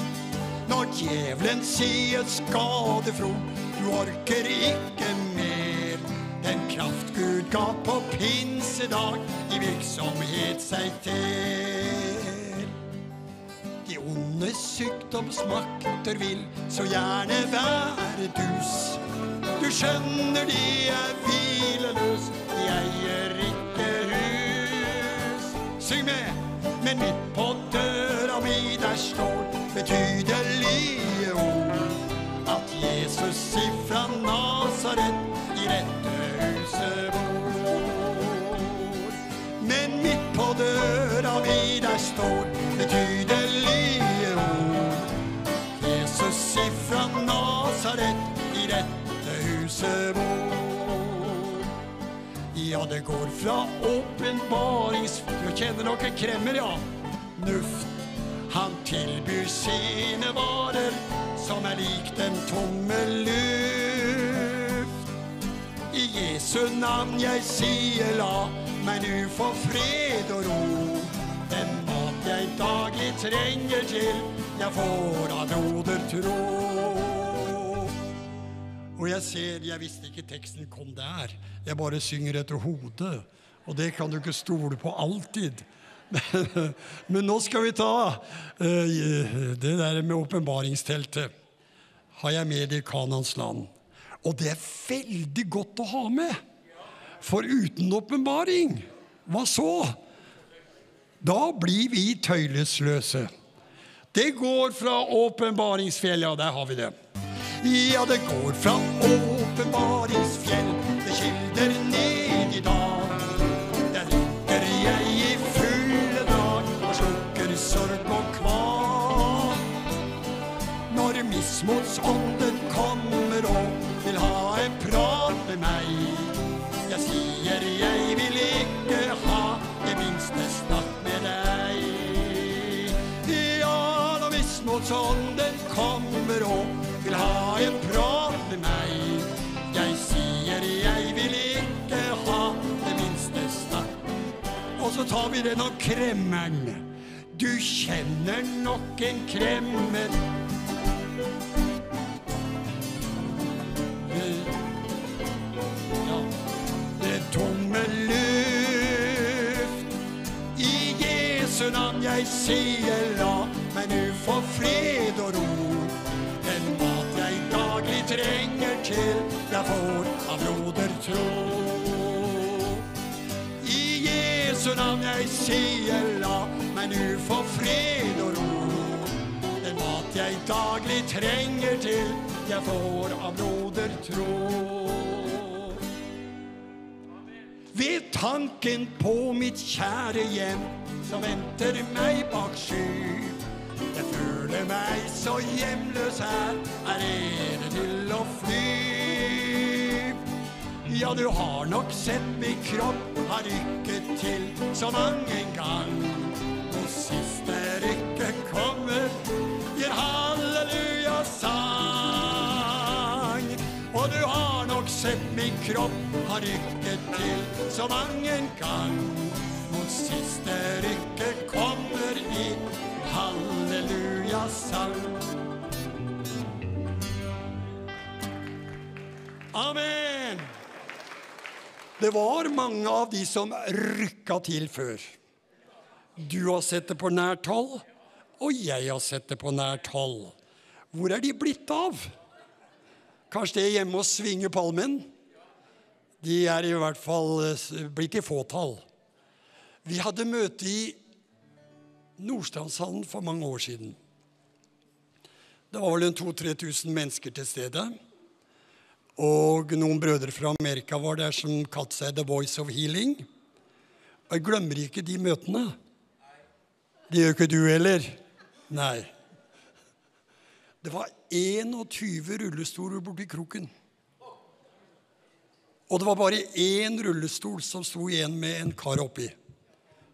Når djevelen sier skadefro, du orker ikke mer. Den kraft Gud ga på pinsedag, i virksomhet seg ter. De onde sykdomsmakter vil så gjerne være dus. Du skjønner de er hvileløs, de eier ikke hus. Syng med! Men midt på døra mi der står betydelige ord. At Jesus ifra Nasaret i dette huset bor. Men midt på døra mi der står betydelige Ja, det går fra åpenbarings... Du kjenner noe kremmer, ja. Nuft. Han tilbyr sine varer, som er lik den tomme luft. I Jesu navn jeg sier la meg nu få fred og ro. Den mat jeg daglig trenger til, jeg får av broder tro. Og jeg ser, jeg visste ikke teksten kom der. Jeg bare synger etter hodet. Og det kan du ikke stole på alltid. Men nå skal vi ta eh, det der med åpenbaringsteltet. Har jeg med i Kanans land. Og det er veldig godt å ha med. For uten åpenbaring, hva så? Da blir vi tøylesløse. Det går fra åpenbaringsfjellet, ja, der har vi det. Ja, det går fra åpenbaringsfjell til kilder ned i dal. Der ligger jeg i fulle dag og slukker sorg og kval. Når mismotsånden kommer og vil ha en prat med meg. Jeg sier jeg vil ikke ha det minste snakk med deg. Ja, når mismotsånden kommer og så tar vi den av kremmeren. Du kjenner nok en kremmer. Det tomme luft. I Jesu navn jeg sier la meg nu få fred og ro. Den mat jeg daglig trenger til jeg får av broder tro. Jesu navn jeg sier la meg nu få fred og ro. Den mat jeg daglig trenger til jeg får av broder tro. Ved tanken på mitt kjære hjem som venter meg bak sky. Jeg føler meg så hjemløs her, er rede til å fly. Ja, du har nok sett min kropp har rykket til så mang en gang. Og siste rykket kommer, gir halleluja sang. Og du har nok sett min kropp har rykket til så mang en gang. Og siste rykket kommer i halleluja-sang. Amen. Det var mange av de som rykka til før. Du har sett det på nært hold, og jeg har sett det på nært hold. Hvor er de blitt av? Kanskje det er hjemme og svinger palmen? De er i hvert fall eh, blitt i fåtall. Vi hadde møte i Nordstrandshallen for mange år siden. Det var vel en 2000-3000 mennesker til stede. Og noen brødre fra Amerika var der som kalte seg The Voice of Healing. Og jeg glemmer ikke de møtene. Det gjør ikke du heller? Nei. Det var 21 rullestoler borti kroken. Og det var bare én rullestol som sto igjen med en kar oppi.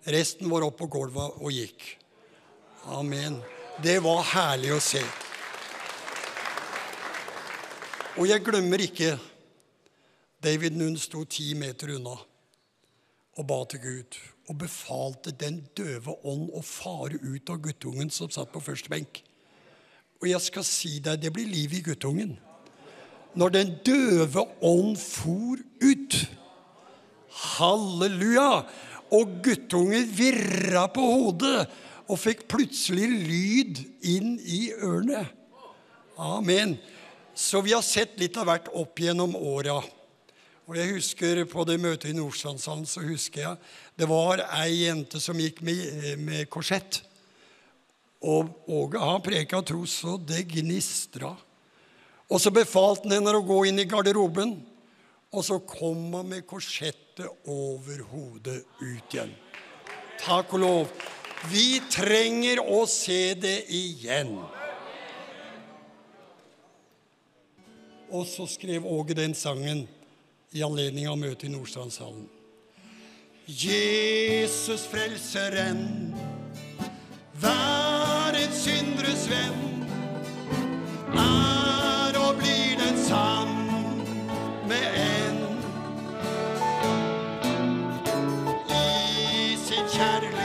Resten var opp på gulvet og gikk. Amen. Det var herlig å se. Og jeg glemmer ikke David Nunn sto ti meter unna og ba til Gud og befalte den døve ånd å fare ut av guttungen som satt på første benk. Og jeg skal si deg, det blir liv i guttungen. Når den døve ånd for ut. Halleluja! Og guttungen virra på hodet og fikk plutselig lyd inn i ørene. Amen. Så vi har sett litt av hvert opp gjennom åra. Og jeg husker På det møtet i Nordstrandshallen så husker jeg det var ei jente som gikk med, med korsett. Og Åge han preka tro så det gnistra. Og så befalte han henne å gå inn i garderoben. Og så kom han med korsettet over hodet ut igjen. Takk og lov. Vi trenger å se det igjen. Og så skrev Åge den sangen i anledning av møtet i Nordstrandshallen. Jesus frelseren, et syndres venn, er og blir den samme enn. I sin kjærlighet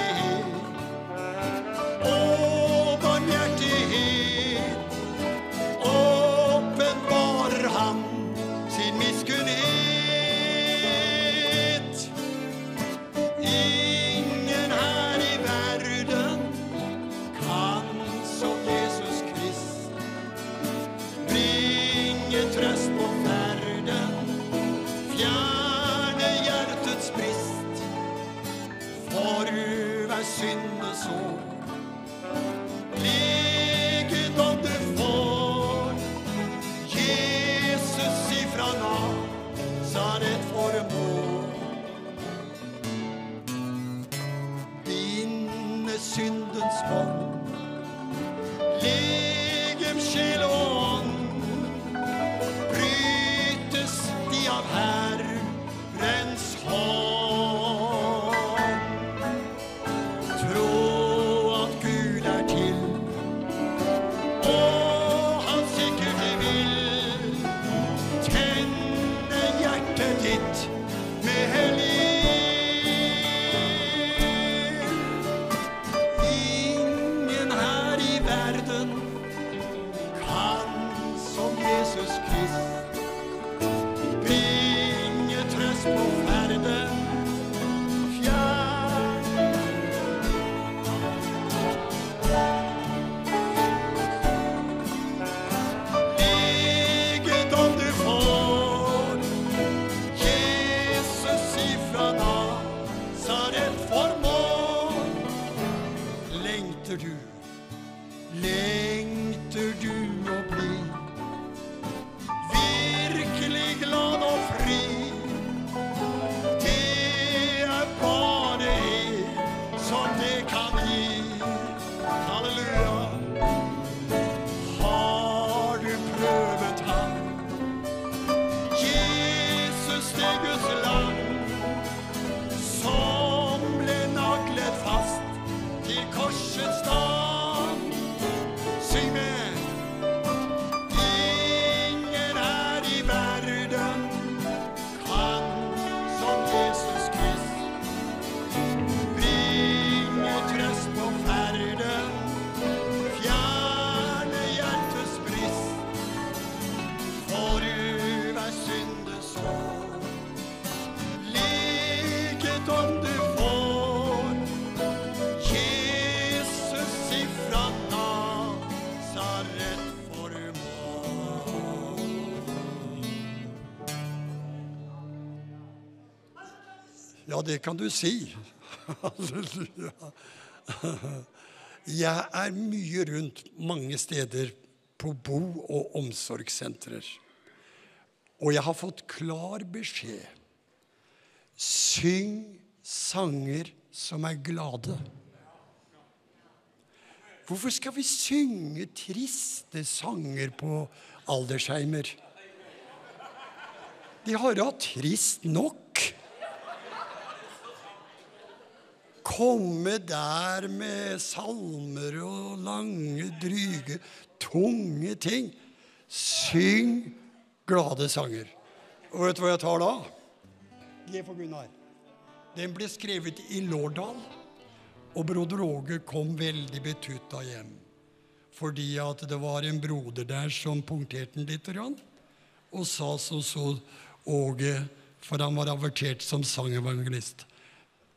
Det kan du si. Halleluja. Jeg er mye rundt mange steder på bo- og omsorgssentrer. Og jeg har fått klar beskjed. Syng sanger som er glade. Hvorfor skal vi synge triste sanger på aldersheimer? De har hatt trist nok. Komme der med salmer og lange, dryge, tunge ting. Syng glade sanger. Og vet du hva jeg tar da? G for Gunnar. Den ble skrevet i Lårdal, og broder Åge kom veldig betutta hjem. Fordi at det var en broder der som punkterte den litt, grann, og sa så så Åge, for han var avertert som sangevangelist.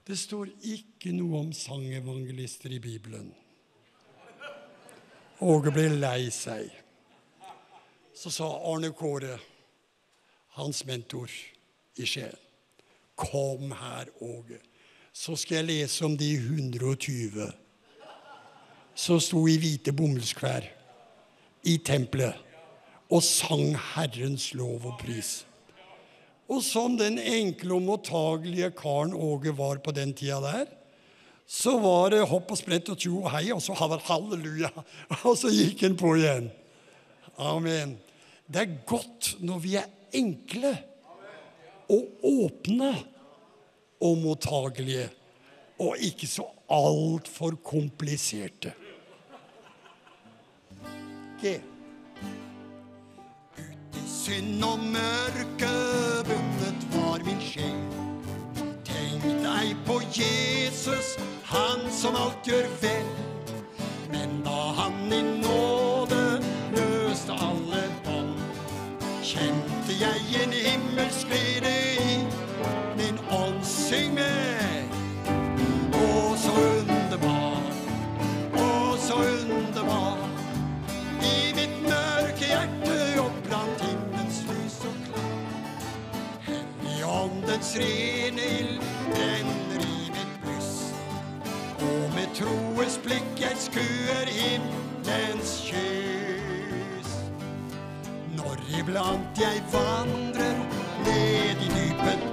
Det står ikke noe om sangevangelister i Bibelen. Åge ble lei seg. Så sa Arne Kåre, hans mentor i Skien, kom her, Åge, så skal jeg lese om de 120 som sto i hvite bomullsklær i tempelet og sang Herrens lov og pris. Og som den enkle og mottagelige karen Åge var på den tida der, så var det hopp og sprett og tjo og hei, og så halleluja. Og så gikk en på igjen. Amen. Det er godt når vi er enkle og åpne og mottagelige, og ikke så altfor kompliserte. G. Ut i synd og mørke bundet var min sjel. Tenk deg på Jesus, han som alt gjør vel. Men da han i nåde løste alle bånd, kjente jeg en himmelsk glede i min ånd. Syng med! Å, så underbar, å, så underbar. I mitt mørke hjerte oppbrant himmelens lys og klar. Helligåndens rene ild brenner med troens blikk jeg skuer himmelens kyss. Når iblant jeg vandrer ned i dypet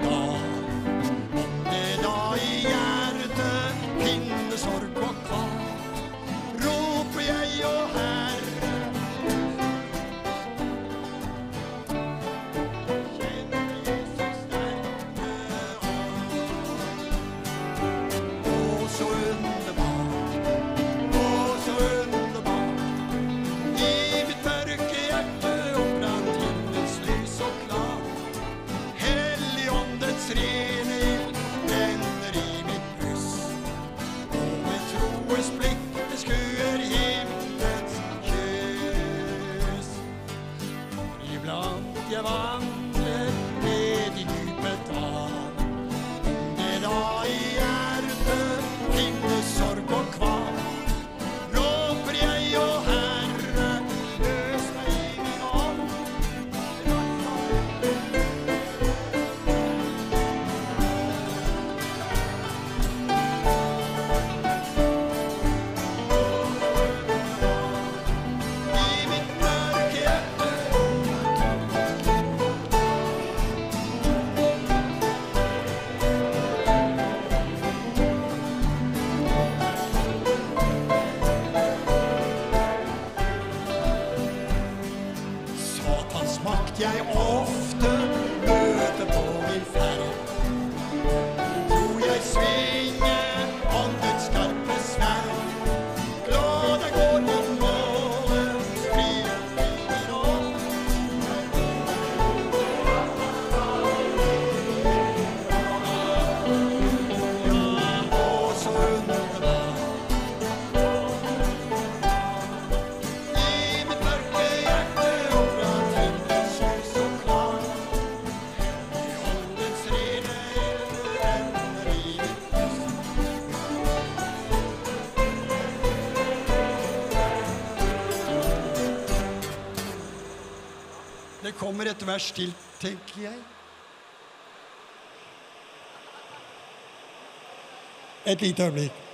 kommer et vers til, tenker jeg. Et lite øyeblikk.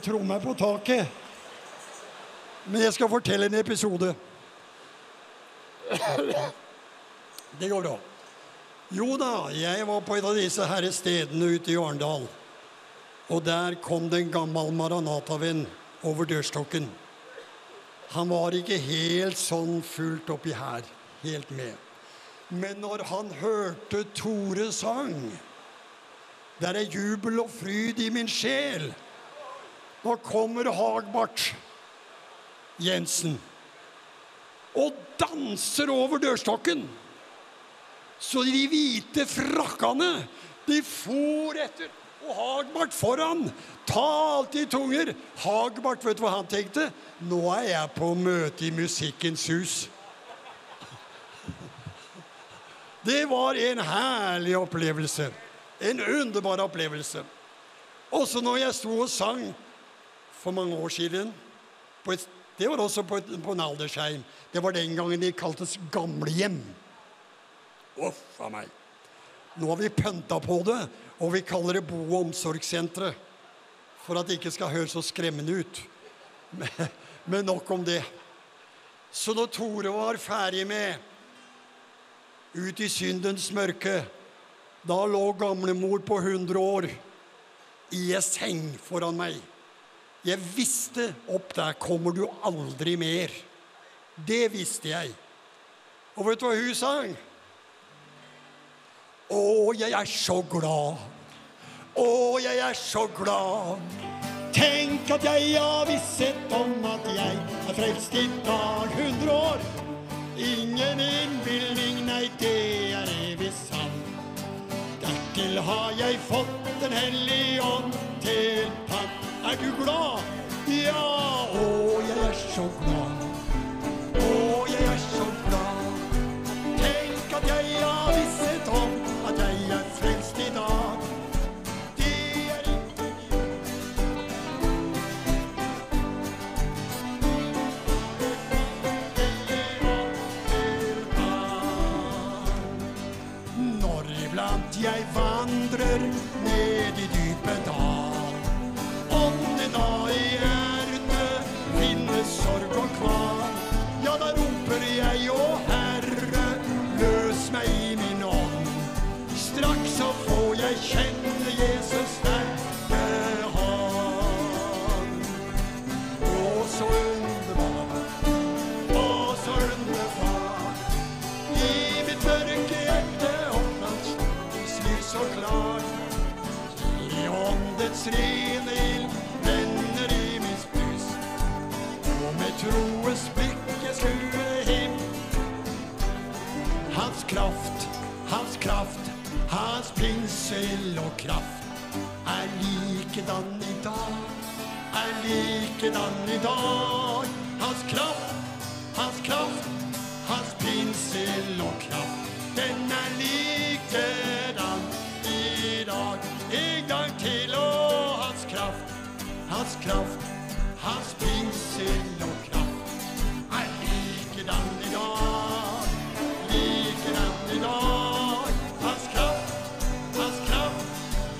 Det trommer på taket. Men jeg skal fortelle en episode. Det går bra. Jo da, jeg var på et av disse herre stedene ute i Arendal. Og der kom det en gammel Maranata-venn over dørstokken. Han var ikke helt sånn fullt oppi her, helt med. Men når han hørte Tore sang Der er jubel og fryd i min sjel. Nå kommer Hagbart Jensen og danser over dørstokken. Så de hvite frakkene, de for etter. Og Hagbart foran talte i tunger. Hagbart, vet du hva han tenkte? Nå er jeg på møte i Musikkens hus. Det var en herlig opplevelse. En underbar opplevelse. Også når jeg sto og sang for mange år siden et, Det var også på, et, på en aldersheim. Det var den gangen de kaltes gamlehjem. Uff a meg. Nå har vi pønta på det, og vi kaller det bo- og omsorgssentre. For at det ikke skal høres så skremmende ut. Men, men nok om det. Så når Tore var ferdig med Ut i syndens mørke, da lå gamlemor på 100 år i ei seng foran meg. Jeg visste opp der kommer du aldri mer. Det visste jeg. Og vet du hva hun sang? Å, jeg er så glad. Å, jeg er så glad. Tenk at jeg har visshet om at jeg er frelst i dag, 100 år. Ingen innbilning, nei, det er evig sant. Dertil har jeg fått Den hellige ånd til pant. Er du glad? Ja, å, jeg er så glad. Å, jeg er så glad. Tenk at jeg har visset om at jeg er frelst i dag. Det er ikke Når iblant jeg vandrer ild brenner i min bryst. Og med troens blikk jeg skuer him. Hans kraft, hans kraft, hans pinsel og kraft er likedan i dag, er likedan i dag. Hans kraft, hans kraft, hans pinsel og kraft, den er likedan i dag. En gang til, og hans kraft, hans pinsel og kraft. Er likedan i dag, likedan i dag. Hans kraft, hans kraft,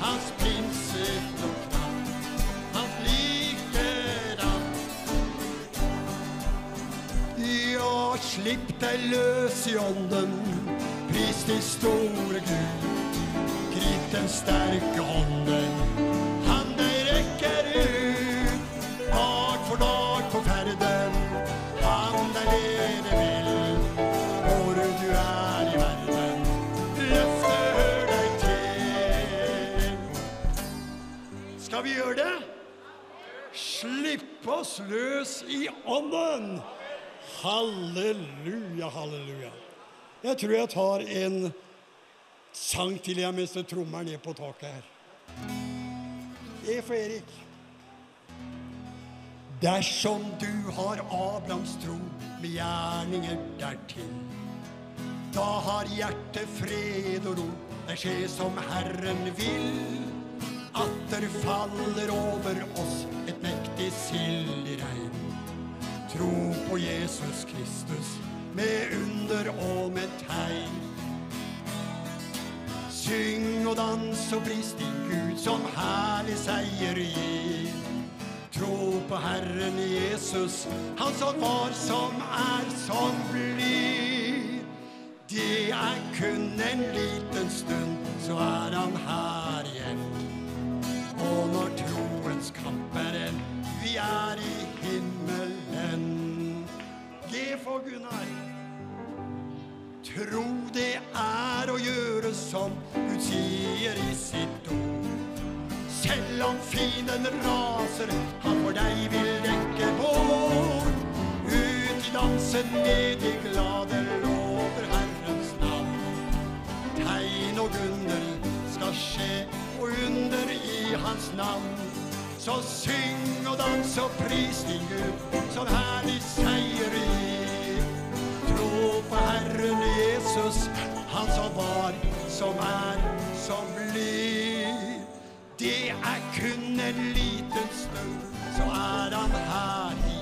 hans pinsel og kraft, hans likedan ja, slipp deg løs i ånden, pris din store Gud. Grip den sterke hånden, oss løs i ånden! Halleluja, halleluja. Jeg tror jeg tar en sang til jeg mens det trommer ned på taket her. Er for Erik. Dersom du har Abrahams tro med gjerninger dertil, da har hjertet fred og ro, det skjer som Herren vil. Atter faller over oss et mektig sildregn. Tro på Jesus Kristus med under og med tegn. Syng og dans og pris din Gud som herlig seier gir. Tro på Herren Jesus, Han som var, som er, som blir. Det er kun en liten Tro det er å gjøre som Gud sier i sitt ord. Selv om fienden raser, han for deg vil dekke bord. Ut i dansen med de glade lover Herrens navn. Tegn og under skal skje, og under i hans navn. Så syng og dans og pris din Gud, som herlig seier gir. Tro på Herren Jesus, han som var, som er, som blir. Det er kun en liten stund, så er han her igjen.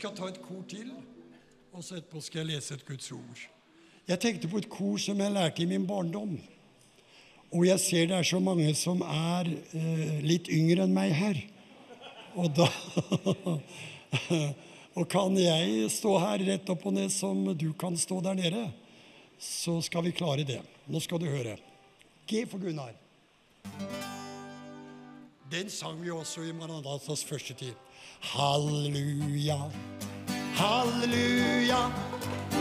Skal ta et kor til, og så etterpå skal jeg lese et Guds ord. Jeg tenkte på et kor som jeg lærte i min barndom. Og jeg ser det er så mange som er eh, litt yngre enn meg her. Og da Og kan jeg stå her rett opp og ned som du kan stå der nede, så skal vi klare det. Nå skal du høre. G for Gunnar. Den sang vi også i Maranatas første tid. Halleluja, halleluja,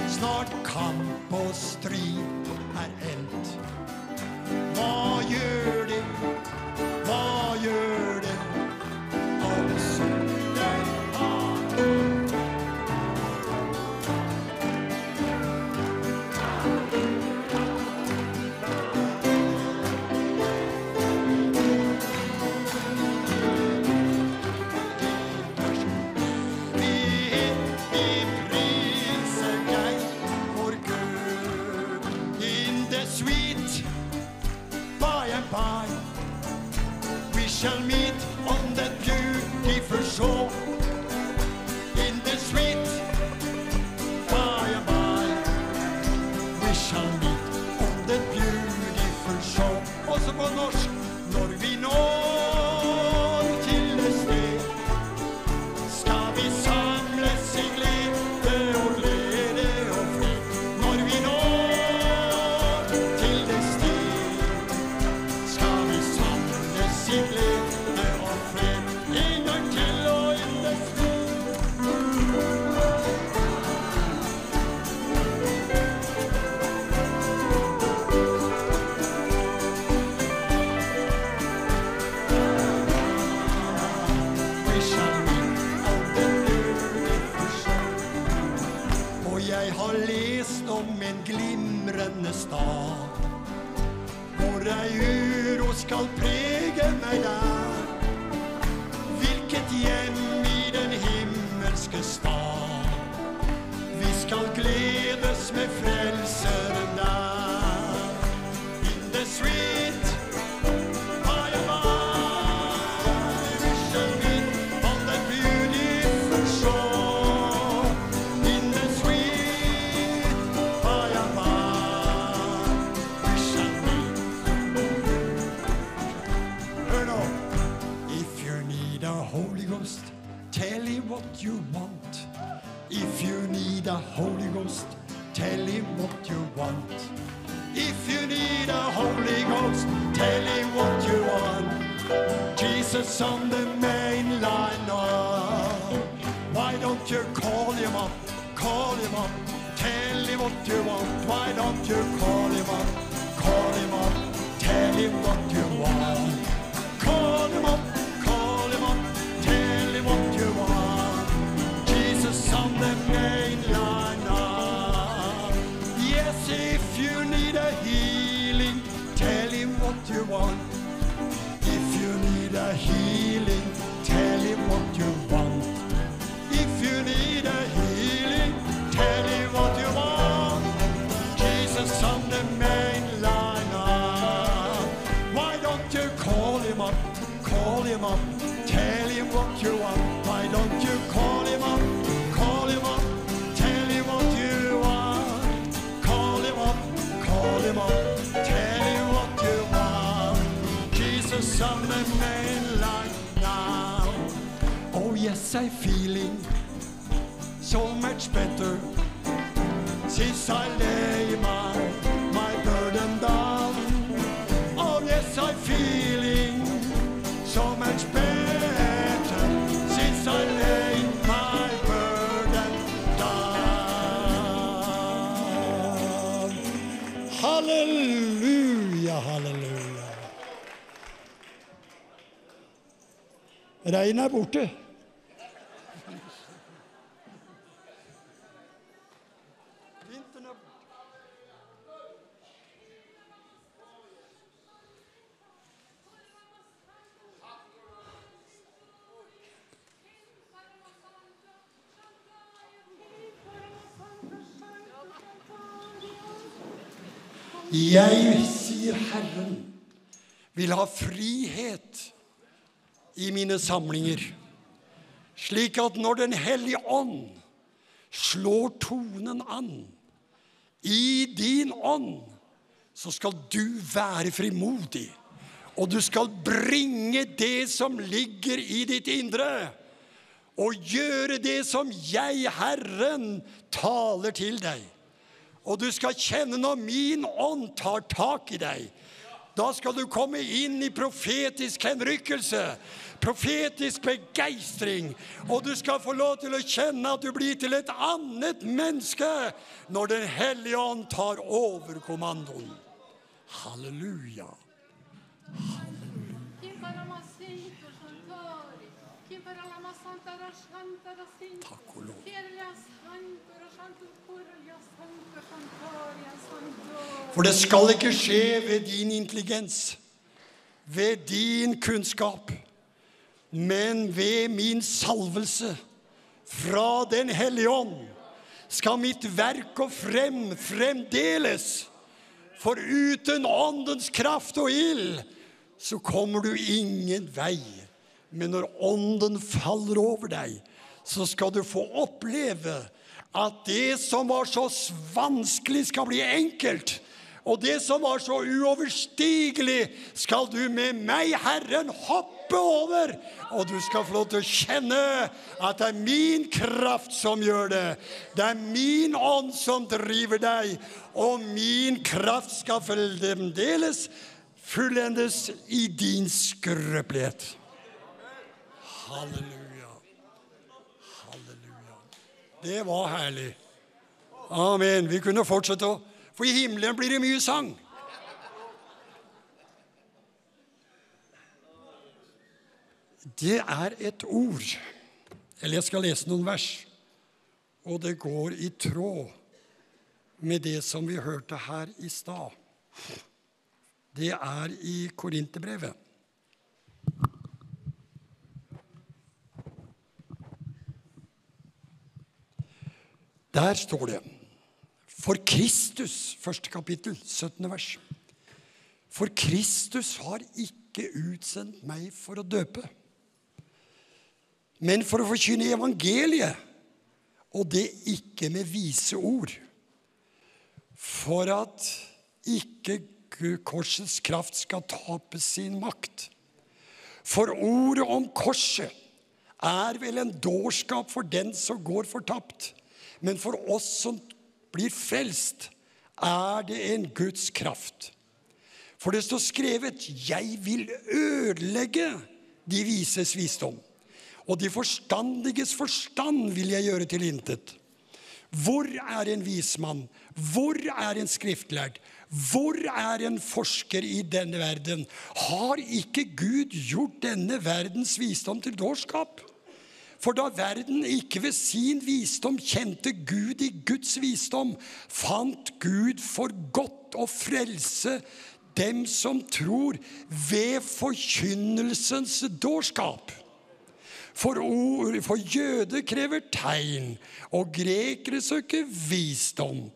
snart kamp og strid er endt. Hva gjør de? hva gjør det, cachorro what you want. If you need a Holy Ghost, tell him what you want. If you need a Holy Ghost, tell him what you want. Jesus on the main line now. Why don't you call him up? Call him up. Tell him what you want. Why don't you call him up? Call him up. Tell him what you want. Jesus yes, I'm feeling so much better since I lay my my burden down. Oh yes, I'm feeling so much better since I lay my burden down. Halleluja, halleluja. Regnet er borte. Jeg, sier Herren, vil ha frihet i mine samlinger, Slik at når Den hellige ånd slår tonen an i din ånd, så skal du være frimodig. Og du skal bringe det som ligger i ditt indre, og gjøre det som jeg, Herren, taler til deg. Og du skal kjenne når min ånd tar tak i deg. Da skal du komme inn i profetisk henrykkelse, profetisk begeistring. Og du skal få lov til å kjenne at du blir til et annet menneske når Den hellige ånd tar over kommandoen. Halleluja. Takk og lov. For det skal ikke skje ved din intelligens, ved din kunnskap, men ved min salvelse fra Den hellige ånd skal mitt verk gå frem fremdeles. For uten åndens kraft og ild så kommer du ingen vei. Men når ånden faller over deg, så skal du få oppleve at det som var så vanskelig, skal bli enkelt. Og det som var så uoverstigelig, skal du med meg, Herren, hoppe over. Og du skal få lov til å kjenne at det er min kraft som gjør det. Det er min ånd som driver deg, og min kraft skal fremdeles fullendes i din skrøpelighet. Halleluja. Halleluja. Det var herlig. Amen. Vi kunne fortsette å For i himmelen blir det mye sang. Det er et ord Eller jeg skal lese noen vers. Og det går i tråd med det som vi hørte her i stad. Det er i Korinterbrevet. Der står det For Kristus, første kapittel, 17. vers. For Kristus har ikke utsendt meg for å døpe, men for å forkynne evangeliet, og det ikke med vise ord, for at ikke korsets kraft skal tape sin makt. For ordet om korset er vel en dårskap for den som går fortapt. Men for oss som blir frelst, er det en Guds kraft. For det står skrevet 'Jeg vil ødelegge de vises visdom'. Og de forstandiges forstand vil jeg gjøre til intet. Hvor er en vismann? Hvor er en skriftlærd? Hvor er en forsker i denne verden? Har ikke Gud gjort denne verdens visdom til dårskap? For da verden ikke ved sin visdom kjente Gud i Guds visdom, fant Gud for godt å frelse dem som tror, ved forkynnelsens dårskap. For, ord, for jøder krever tegn, og grekere søker visdom.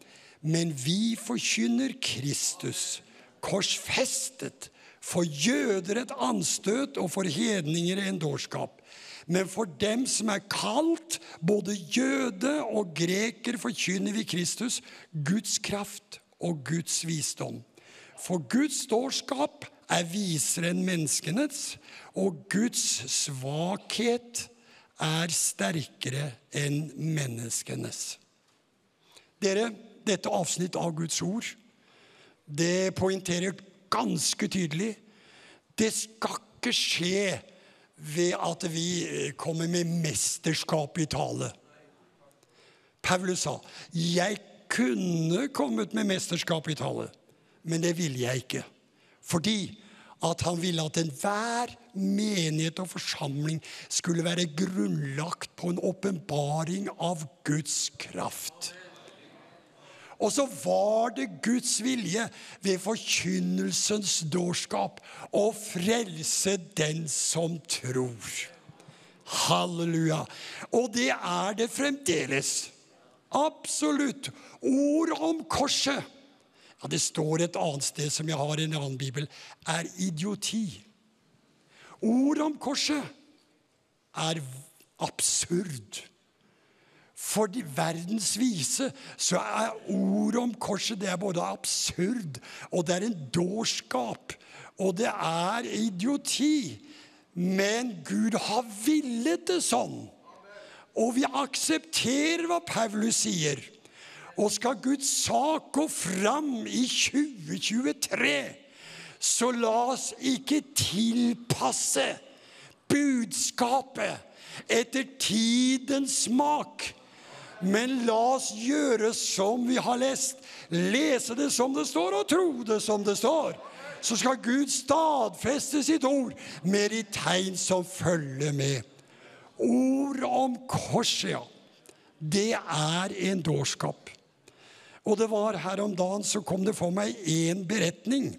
Men vi forkynner Kristus, korsfestet, for jøder et anstøt og for hedninger en dårskap. Men for dem som er kalt, både jøde og greker, forkynner vi Kristus, Guds kraft og Guds visdom. For Guds dårskap er visere enn menneskenes, og Guds svakhet er sterkere enn menneskenes. Dere, dette avsnitt av Guds ord, det poengterer ganske tydelig det skal ikke skje ved at vi kommer med mesterskap i tale. Paulus sa 'Jeg kunne kommet med mesterskap i tale', men det ville jeg ikke. Fordi at han ville at enhver menighet og forsamling skulle være grunnlagt på en åpenbaring av Guds kraft. Og så var det Guds vilje ved forkynnelsens dårskap å frelse den som tror. Halleluja. Og det er det fremdeles. Absolutt. Ord om korset ja, Det står et annet sted som jeg har i en annen bibel, er idioti. Ord om korset er absurd. For de verdens vise så er ordet om korset det er både absurd, og det er en dårskap, og det er idioti. Men Gud har villet det sånn. Og vi aksepterer hva Paulus sier. Og skal Guds sak gå fram i 2023, så la oss ikke tilpasse budskapet etter tidens smak. Men la oss gjøre som vi har lest. Lese det som det står, og tro det som det står. Så skal Gud stadfeste sitt ord med de tegn som følger med. Ord om korset, ja. Det er en dårskap. Og det var her om dagen så kom det for meg en beretning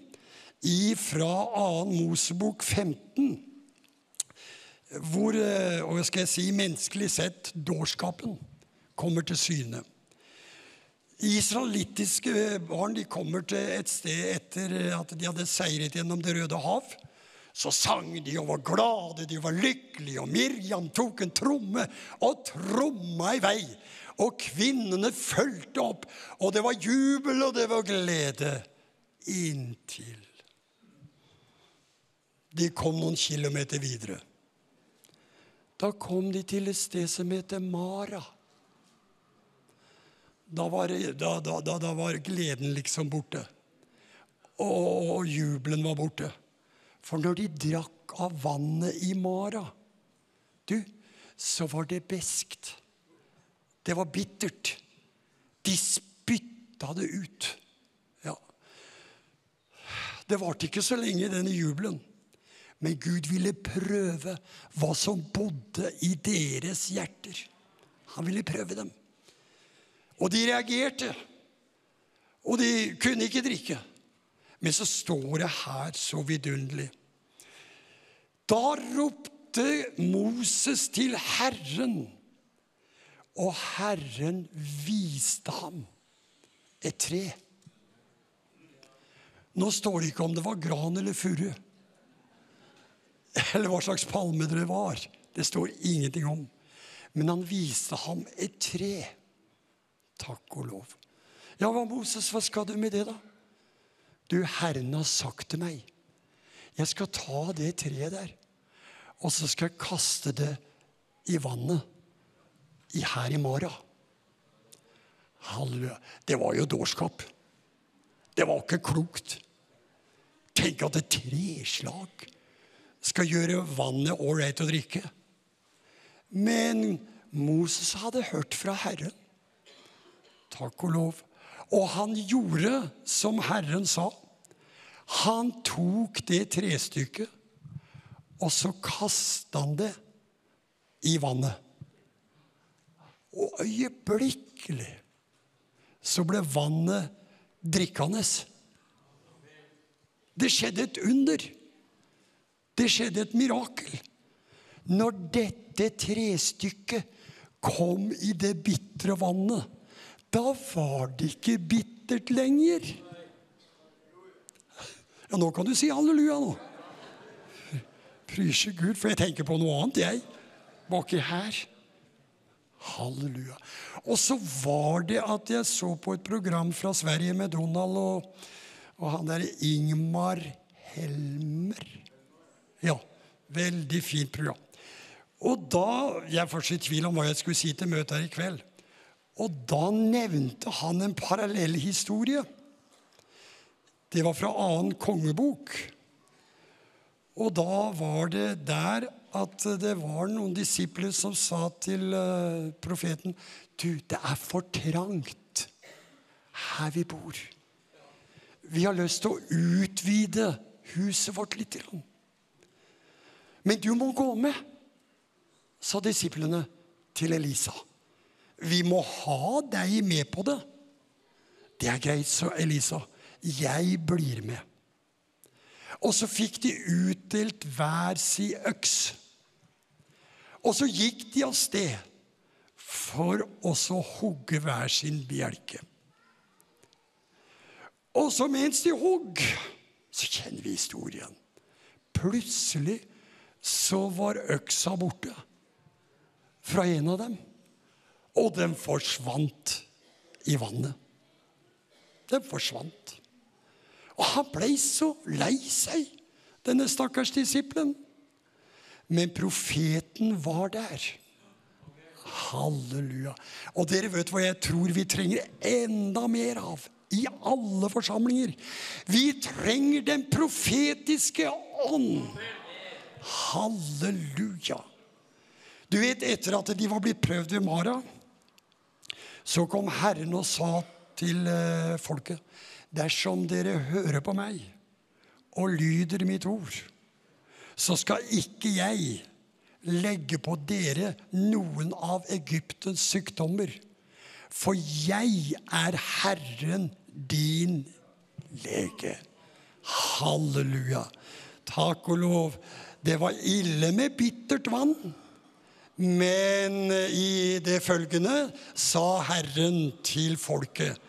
fra 2. Mosebok 15. Hvor, eh, og skal jeg si, menneskelig sett, dårskapen kommer til syne. Israelittiske barn de kommer til et sted etter at de hadde seiret gjennom Det røde hav. Så sang de og var glade, de var lykkelige, og Miriam tok en tromme og tromma i vei. Og kvinnene fulgte opp, og det var jubel og det var glede. Inntil de kom noen kilometer videre. Da kom de til et sted som heter Mara. Da var, da, da, da, var gleden liksom borte. Og, og jubelen var borte. For når de drakk av vannet i Mara, du, så var det beskt. Det var bittert. De spytta det ut. Ja. Det varte ikke så lenge, denne jubelen. Men Gud ville prøve hva som bodde i deres hjerter. Han ville prøve dem. Og de reagerte. Og de kunne ikke drikke. Men så står det her så vidunderlig. Da ropte Moses til Herren, og Herren viste ham et tre. Nå står det ikke om det var gran eller furu, eller hva slags palme det var. Det står ingenting om. Men han viste ham et tre. Takk og lov. Ja, hva, Moses, hva skal du med det, da? Du, Herren har sagt til meg jeg skal ta det treet der, og så skal jeg kaste det i vannet i her i morgen. Halleluja. Det var jo dårskap. Det var ikke klokt. Tenk at et treslag skal gjøre vannet ålreit å drikke. Men Moses hadde hørt fra Herren. Takk og lov. Og han gjorde som Herren sa. Han tok det trestykket, og så kasta han det i vannet. Og øyeblikkelig så ble vannet drikkende. Det skjedde et under. Det skjedde et mirakel. Når dette trestykket kom i det bitre vannet, da var det ikke bittert lenger. Ja, nå kan du si halleluja, nå. Pryse Gud, for jeg tenker på noe annet, jeg. Baki her. Halleluja. Og så var det at jeg så på et program fra Sverige med Donald og, og han derre Ingmar Helmer. Ja, veldig fint program. Og da Jeg er fortsatt i tvil om hva jeg skulle si til møtet her i kveld. Og da nevnte han en parallell historie. Det var fra annen kongebok. Og da var det der at det var noen disipler som sa til eh, profeten Du, det er for trangt her vi bor. Vi har lyst til å utvide huset vårt litt. Men du må gå med, sa disiplene til Elisa. Vi må ha deg med på det. Det er greit, sa Elisa. Jeg blir med. Og så fikk de utdelt hver si øks. Og så gikk de av sted for også å hogge hver sin bjelke. Og så mens de hogg, så kjenner vi historien. Plutselig så var øksa borte. fra en av dem. Og den forsvant i vannet. Den forsvant. Og han ble så lei seg, denne stakkars disippelen. Men profeten var der. Halleluja. Og dere vet hva jeg tror vi trenger enda mer av i alle forsamlinger. Vi trenger den profetiske ånd. Halleluja. Du vet, etter at de var blitt prøvd ved Mara, så kom Herren og sa til eh, folket Dersom dere hører på meg og lyder mitt ord, så skal ikke jeg legge på dere noen av Egyptens sykdommer. For jeg er Herren din lege. Halleluja. Takk og lov. Det var ille med bittert vann. Men i det følgende sa Herren til folket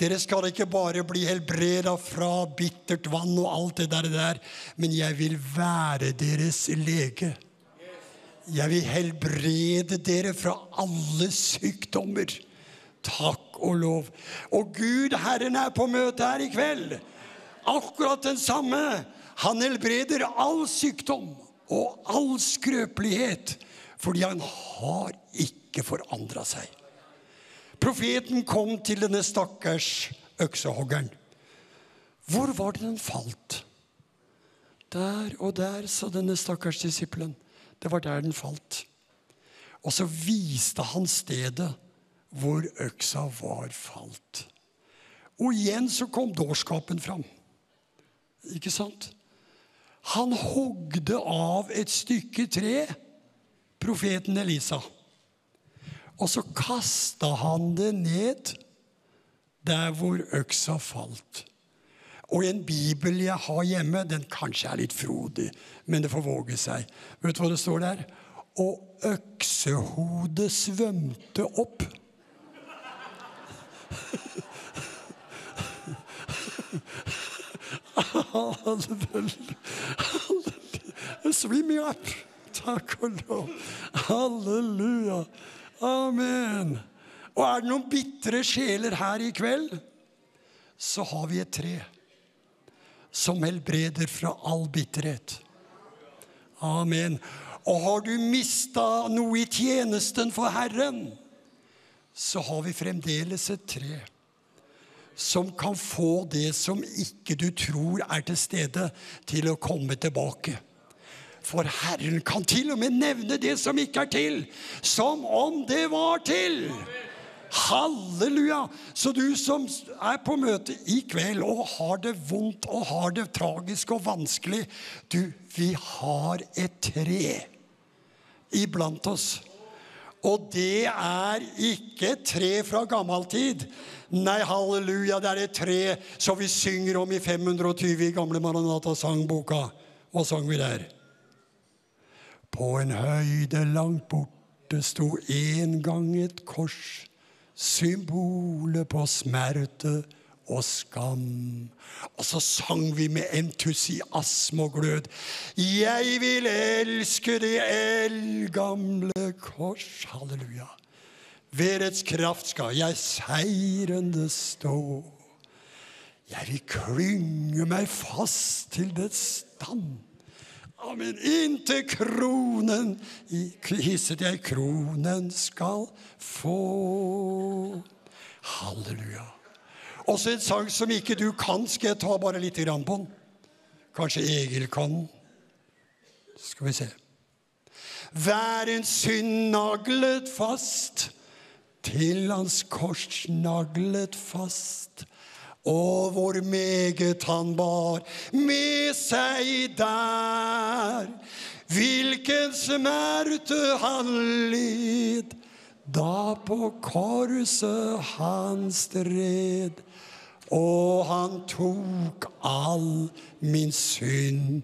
dere skal ikke bare bli helbreda fra bittert vann og alt det der, men jeg vil være deres lege. Jeg vil helbrede dere fra alle sykdommer. Takk og lov. Og Gud, Herren, er på møte her i kveld. Akkurat den samme. Han helbreder all sykdom og all skrøpelighet fordi han har ikke forandra seg. Profeten kom til denne stakkars øksehoggeren. Hvor var det den falt? Der og der, sa denne stakkars disippelen. Det var der den falt. Og så viste han stedet hvor øksa var falt. Og igjen så kom dårskapen fram. Ikke sant? Han hogde av et stykke tre, profeten Elisa. Og så kasta han det ned der hvor øksa falt. Og en bibel jeg har hjemme, den kanskje er litt frodig, men det får våge seg. Vet du hva det står der? Og øksehodet svømte opp. Swimming up. Takk og lov. Halleluja. Amen. Og er det noen bitre sjeler her i kveld, så har vi et tre som helbreder fra all bitterhet. Amen. Og har du mista noe i tjenesten for Herren, så har vi fremdeles et tre som kan få det som ikke du tror er til stede, til å komme tilbake. For Herren kan til og med nevne det som ikke er til, som om det var til. Halleluja! Så du som er på møte i kveld og har det vondt og har det tragisk og vanskelig Du, vi har et tre iblant oss. Og det er ikke et tre fra gammel tid. Nei, halleluja, det er et tre som vi synger om i 520 i gamle Maranata-sangboka. Hva sang vi der? På en høyde langt borte sto en gang et kors, symbolet på smerte og skam. Og så sang vi med entusiasme og glød. Jeg vil elske det eldgamle kors. Halleluja. Ved dets kraft skal jeg seirende stå. Jeg vil klynge meg fast til dets stand. Amen. Inntil kronen hisset jeg kronen skal få. Halleluja. Også en sang som ikke du kan, skal jeg ta bare litt grann på den. Kanskje Egil kan. Skal vi se. Vær en synd naglet fast, til hans kors naglet fast. Og hvor meget han bar med seg der. Hvilken smerte han led da på korset han stred. Og han tok all min synd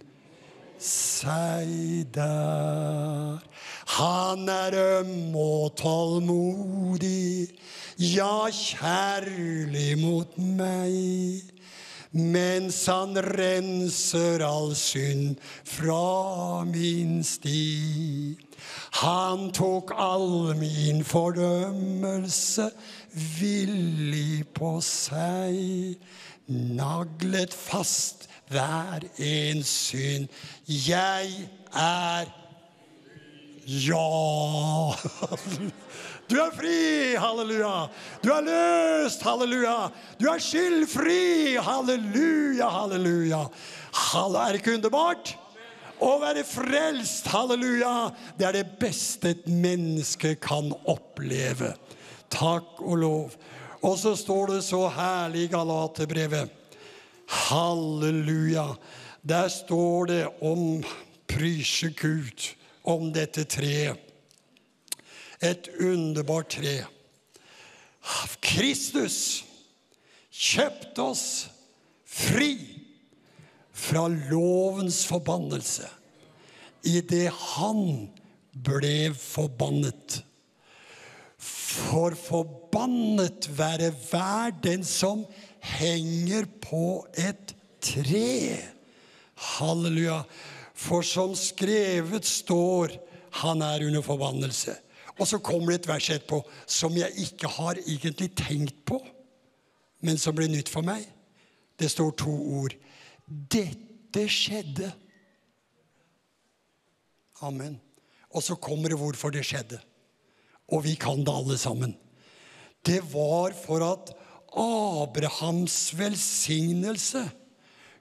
seg der. Han er øm og tålmodig, ja, kjærlig mot meg. mens han renser all synd fra min sti. Han tok all min fordømmelse villig på seg, naglet fast hver en synd. Jeg er ja! Du er fri, halleluja. Du er løst, halleluja. Du er skyldfri, halleluja, halleluja. Er det ikke underbart? Å være frelst, halleluja, det er det beste et menneske kan oppleve. Takk og lov. Og så står det så herlig i Galaterbrevet. Halleluja. Der står det om prysje Gud, om dette treet. Et underbart tre. Kristus kjøpte oss fri fra lovens forbannelse idet han ble forbannet. For forbannet være hver den som henger på et tre. Halleluja. For som skrevet står, han er under forbannelse. Og så kommer det et vers etterpå som jeg ikke har egentlig tenkt på, men som ble nytt for meg. Det står to ord. Dette skjedde. Amen. Og så kommer det hvorfor det skjedde. Og vi kan det alle sammen. Det var for at Abrahams velsignelse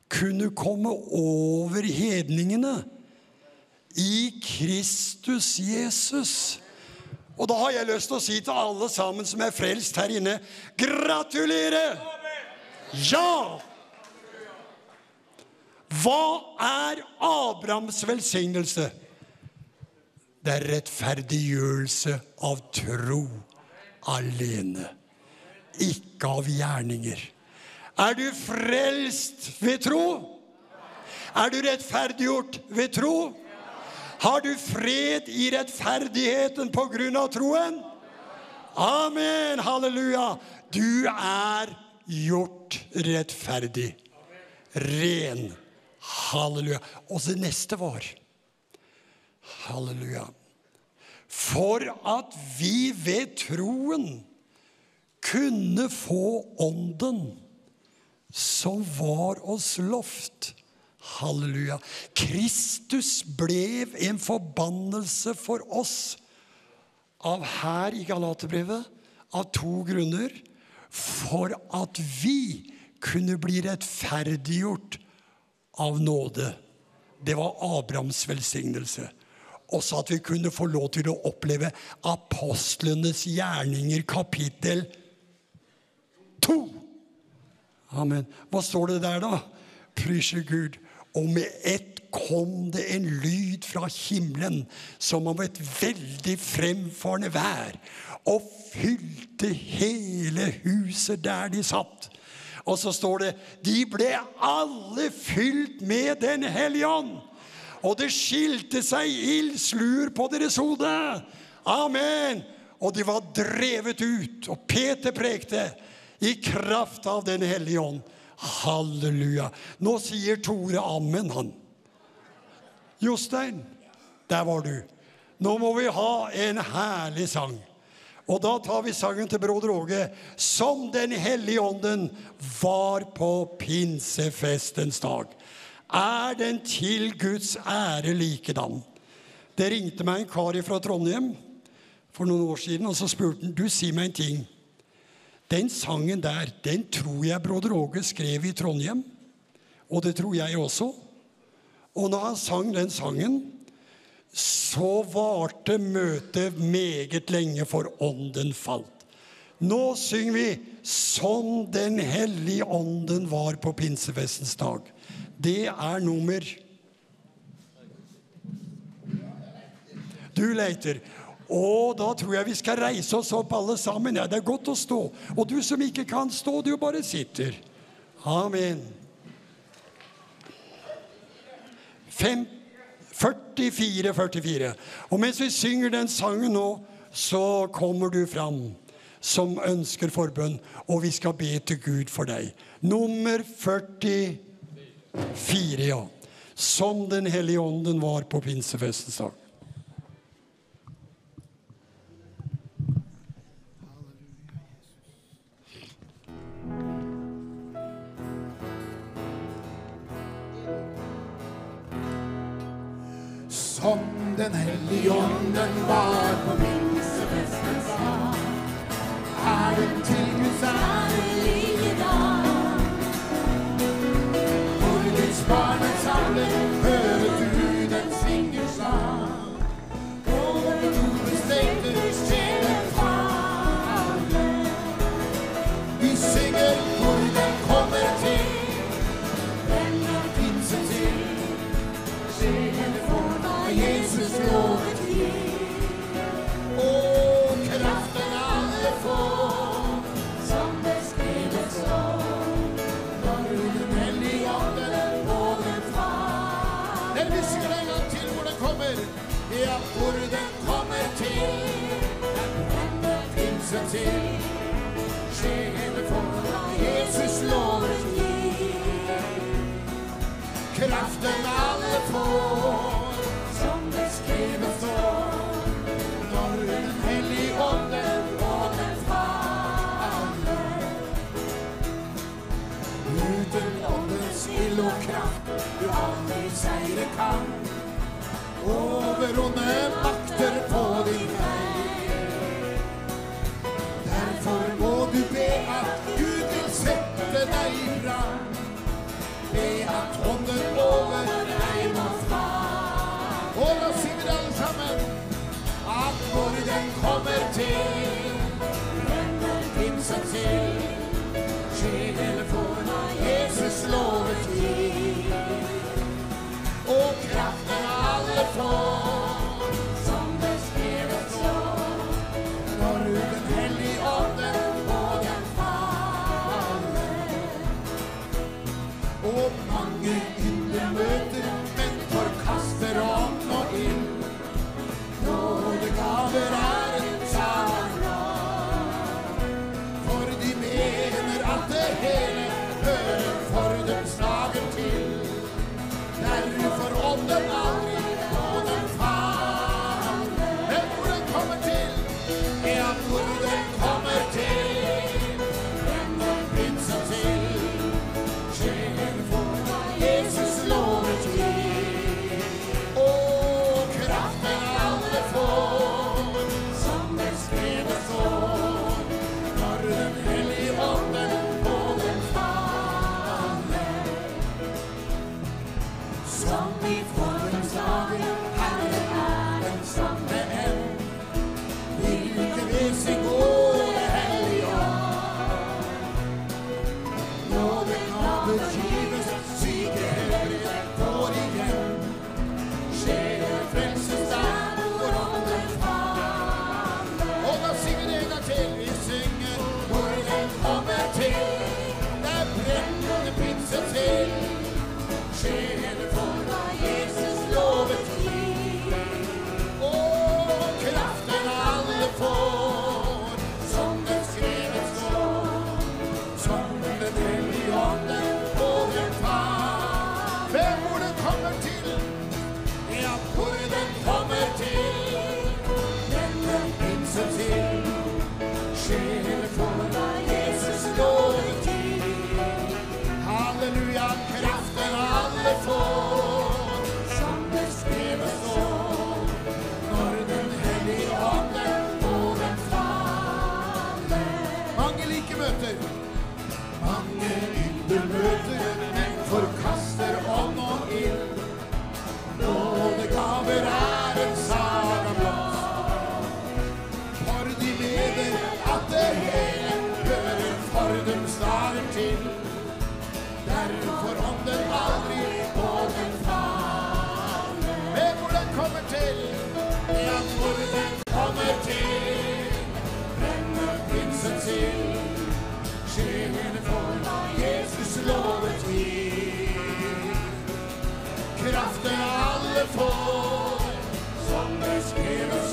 kunne komme over hedningene i Kristus Jesus. Og da har jeg lyst til å si til alle sammen som er frelst her inne gratulerer! Ja! Hva er Abrahams velsignelse? Det er rettferdiggjørelse av tro alene. Ikke av gjerninger. Er du frelst ved tro? Er du rettferdiggjort ved tro? Har du fred i rettferdigheten på grunn av troen? Amen, halleluja. Du er gjort rettferdig. Ren. Halleluja. Og det neste var Halleluja. For at vi ved troen kunne få ånden som var oss lovt. Halleluja. Kristus ble en forbannelse for oss av her i Galaterbrevet av to grunner. For at vi kunne bli rettferdiggjort av nåde. Det var Abrahams velsignelse. Også at vi kunne få lov til å oppleve apostlenes gjerninger, kapittel to. Amen. Hva står det der, da? Pryse Gud. Og med ett kom det en lyd fra himmelen som om et veldig fremfarende vær, og fylte hele huset der de satt. Og så står det de ble alle fylt med Den hellige ånd. Og det skilte seg ildsluer på deres hode. Amen. Og de var drevet ut. Og Peter prekte i kraft av Den hellige ånd. Halleluja. Nå sier Tore ammen, han. Jostein, der var du. Nå må vi ha en herlig sang. Og da tar vi sangen til broder Åge. Som Den hellige ånden var på pinsefestens dag. Er den til Guds ære likedan? Det ringte meg en kar fra Trondheim for noen år siden, og så spurte han du, si meg en ting. Den sangen der, den tror jeg broder Åge skrev i Trondheim. Og det tror jeg også. Og når han sang den sangen, så varte møtet meget lenge, for ånden falt. Nå synger vi 'Som Den hellige ånden var på pinsefestens dag'. Det er nummer Du leiter. Og da tror jeg vi skal reise oss opp alle sammen. Ja, det er godt å stå. Og du som ikke kan stå, du bare sitter. Amen. 44, 44. Og mens vi synger den sangen nå, så kommer du fram som ønsker forbønn, og vi skal be til Gud for deg. Nummer 44, ja. Som Den hellige ånden var på pinsefestens dag. kom Den hellige ånden var på pinsefestens dag. Æren til Guds ærlige dag. For Guds barn er samlet Jeg hvisker en gang til hvor den kommer. Ja, hvor den kommer til. Den kommer pinsen til. Sjelen for Hva Jesus loven gi. Kraften alle får, som det skrives står. Når Den hellige ånden og den. Uten åndens ild og kraft seire kan. Over onde makter på din vei. Derfor må du be at Gud vil sette deg i fram. Be at ånden over deg må fra. Og da sier vi alle sammen at når den kommer til 错 soul. lovet vi. Kraften alle får, som beskrives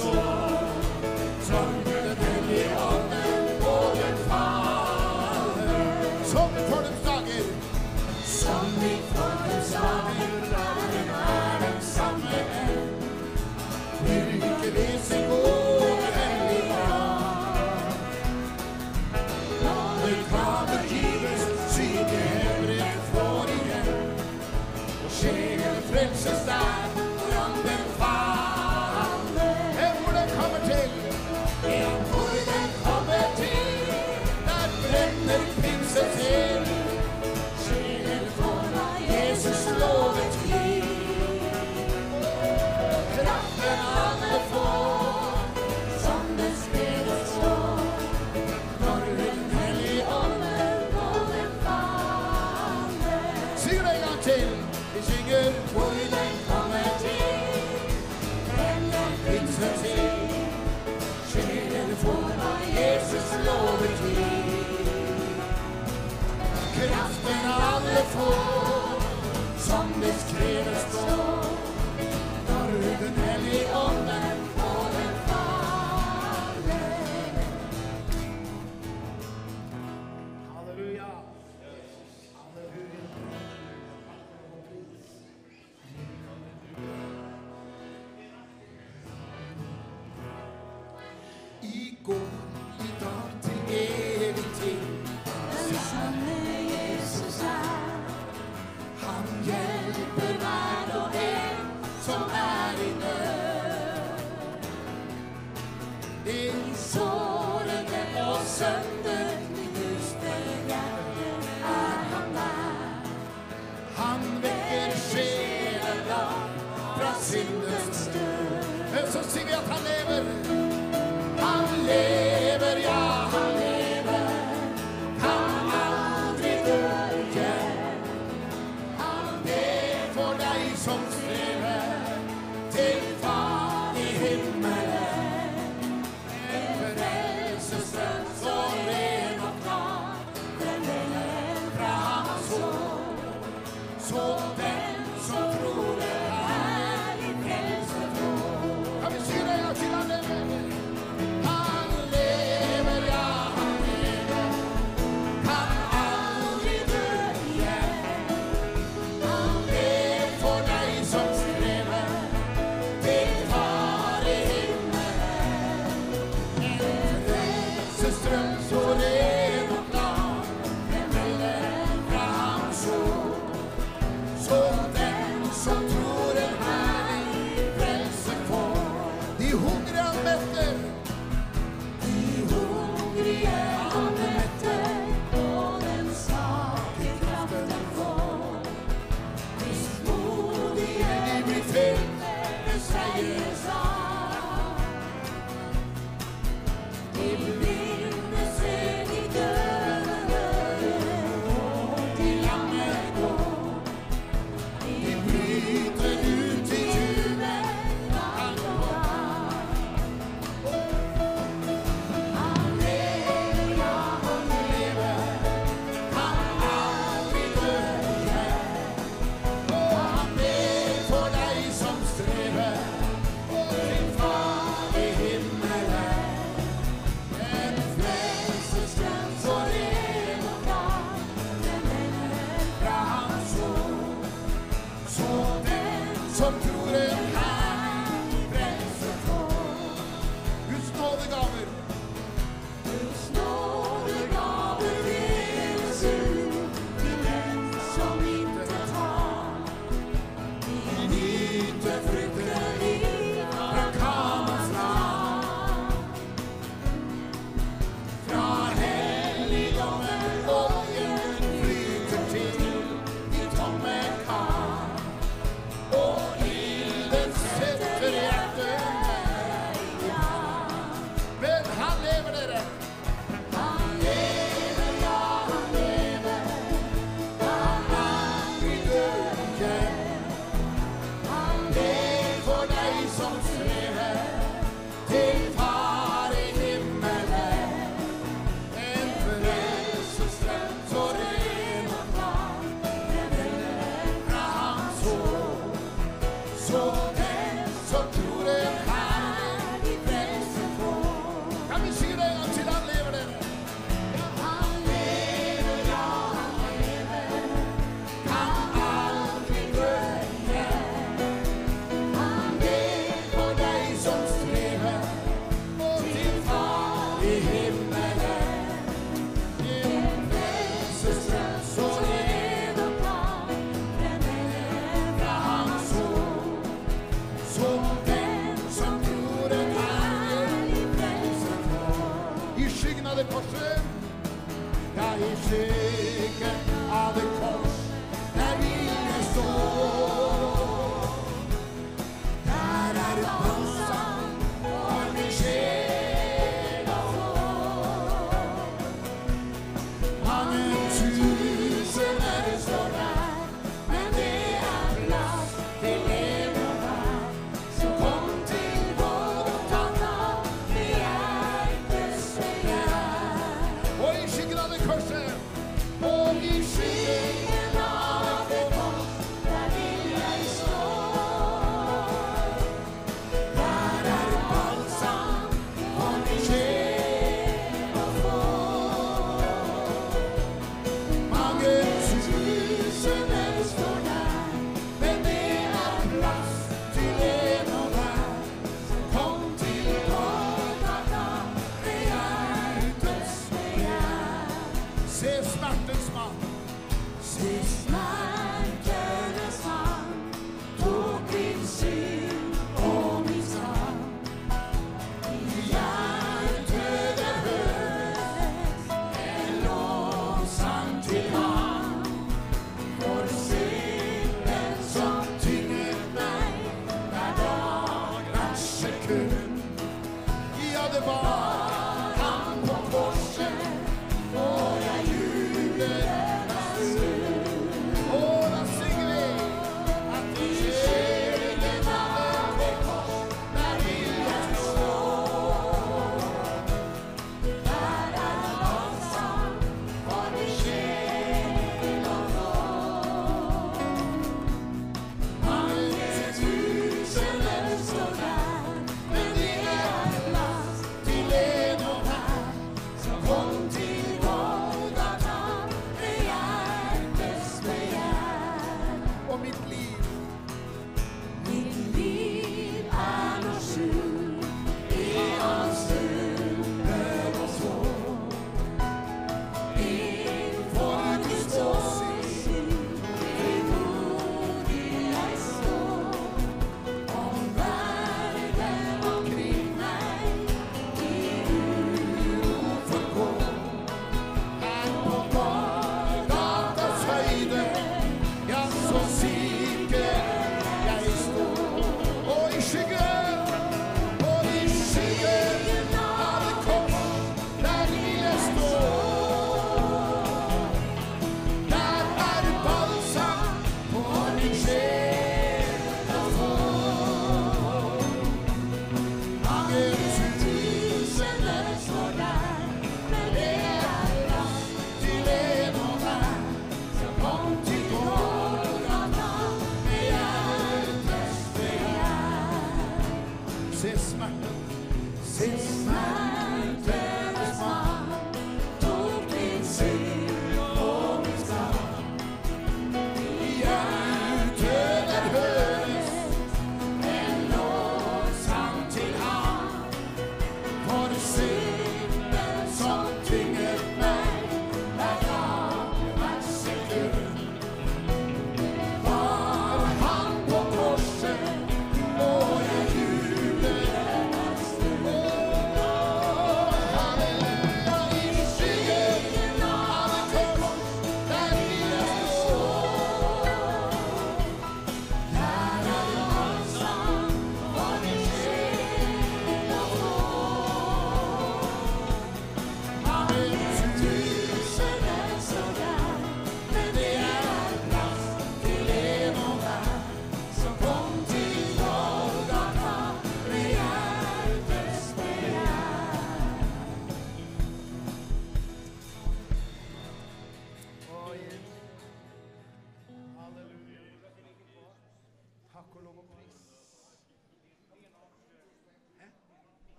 Swim.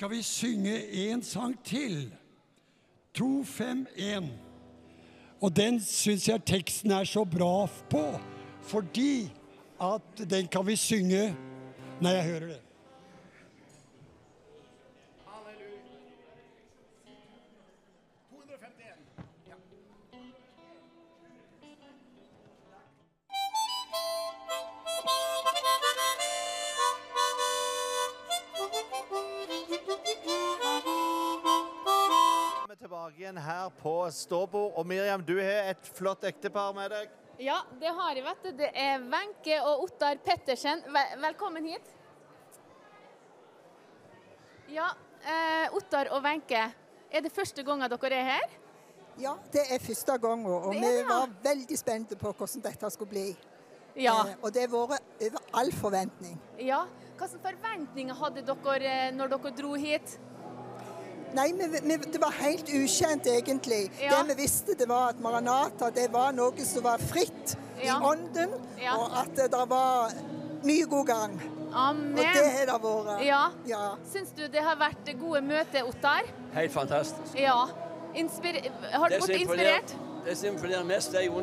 skal vi synge en sang til. 251. Og den syns jeg teksten er så bra på, fordi at den kan vi synge når jeg hører det. Igjen her på ståbord. Og Miriam, du har et flott ektepar med deg. Ja, det har jeg, vet du. Det er Wenche og Ottar Pettersen. Velkommen hit. Ja, eh, Ottar og Wenche. Er det første gangen dere er her? Ja, det er første gangen, og Det vi det, ja. var veldig spente på hvordan dette skulle bli. Ja. Eh, og det har vært over all forventning. Ja. Hvilke forventninger hadde dere eh, når dere dro hit? Nei, vi, vi, det var helt ukjent egentlig. Ja. Det vi visste, det var at Maranata det var noe som var fritt Ja. i ånden, Ja. og at det der var mye god gang. Amen. Og det har det vært. Ja. Ja. Syns du det har vært gode møter, Ottar? Helt fantastisk. Ja. Inspir har du Det blitt inspirert? Det som imponerer mest, er jo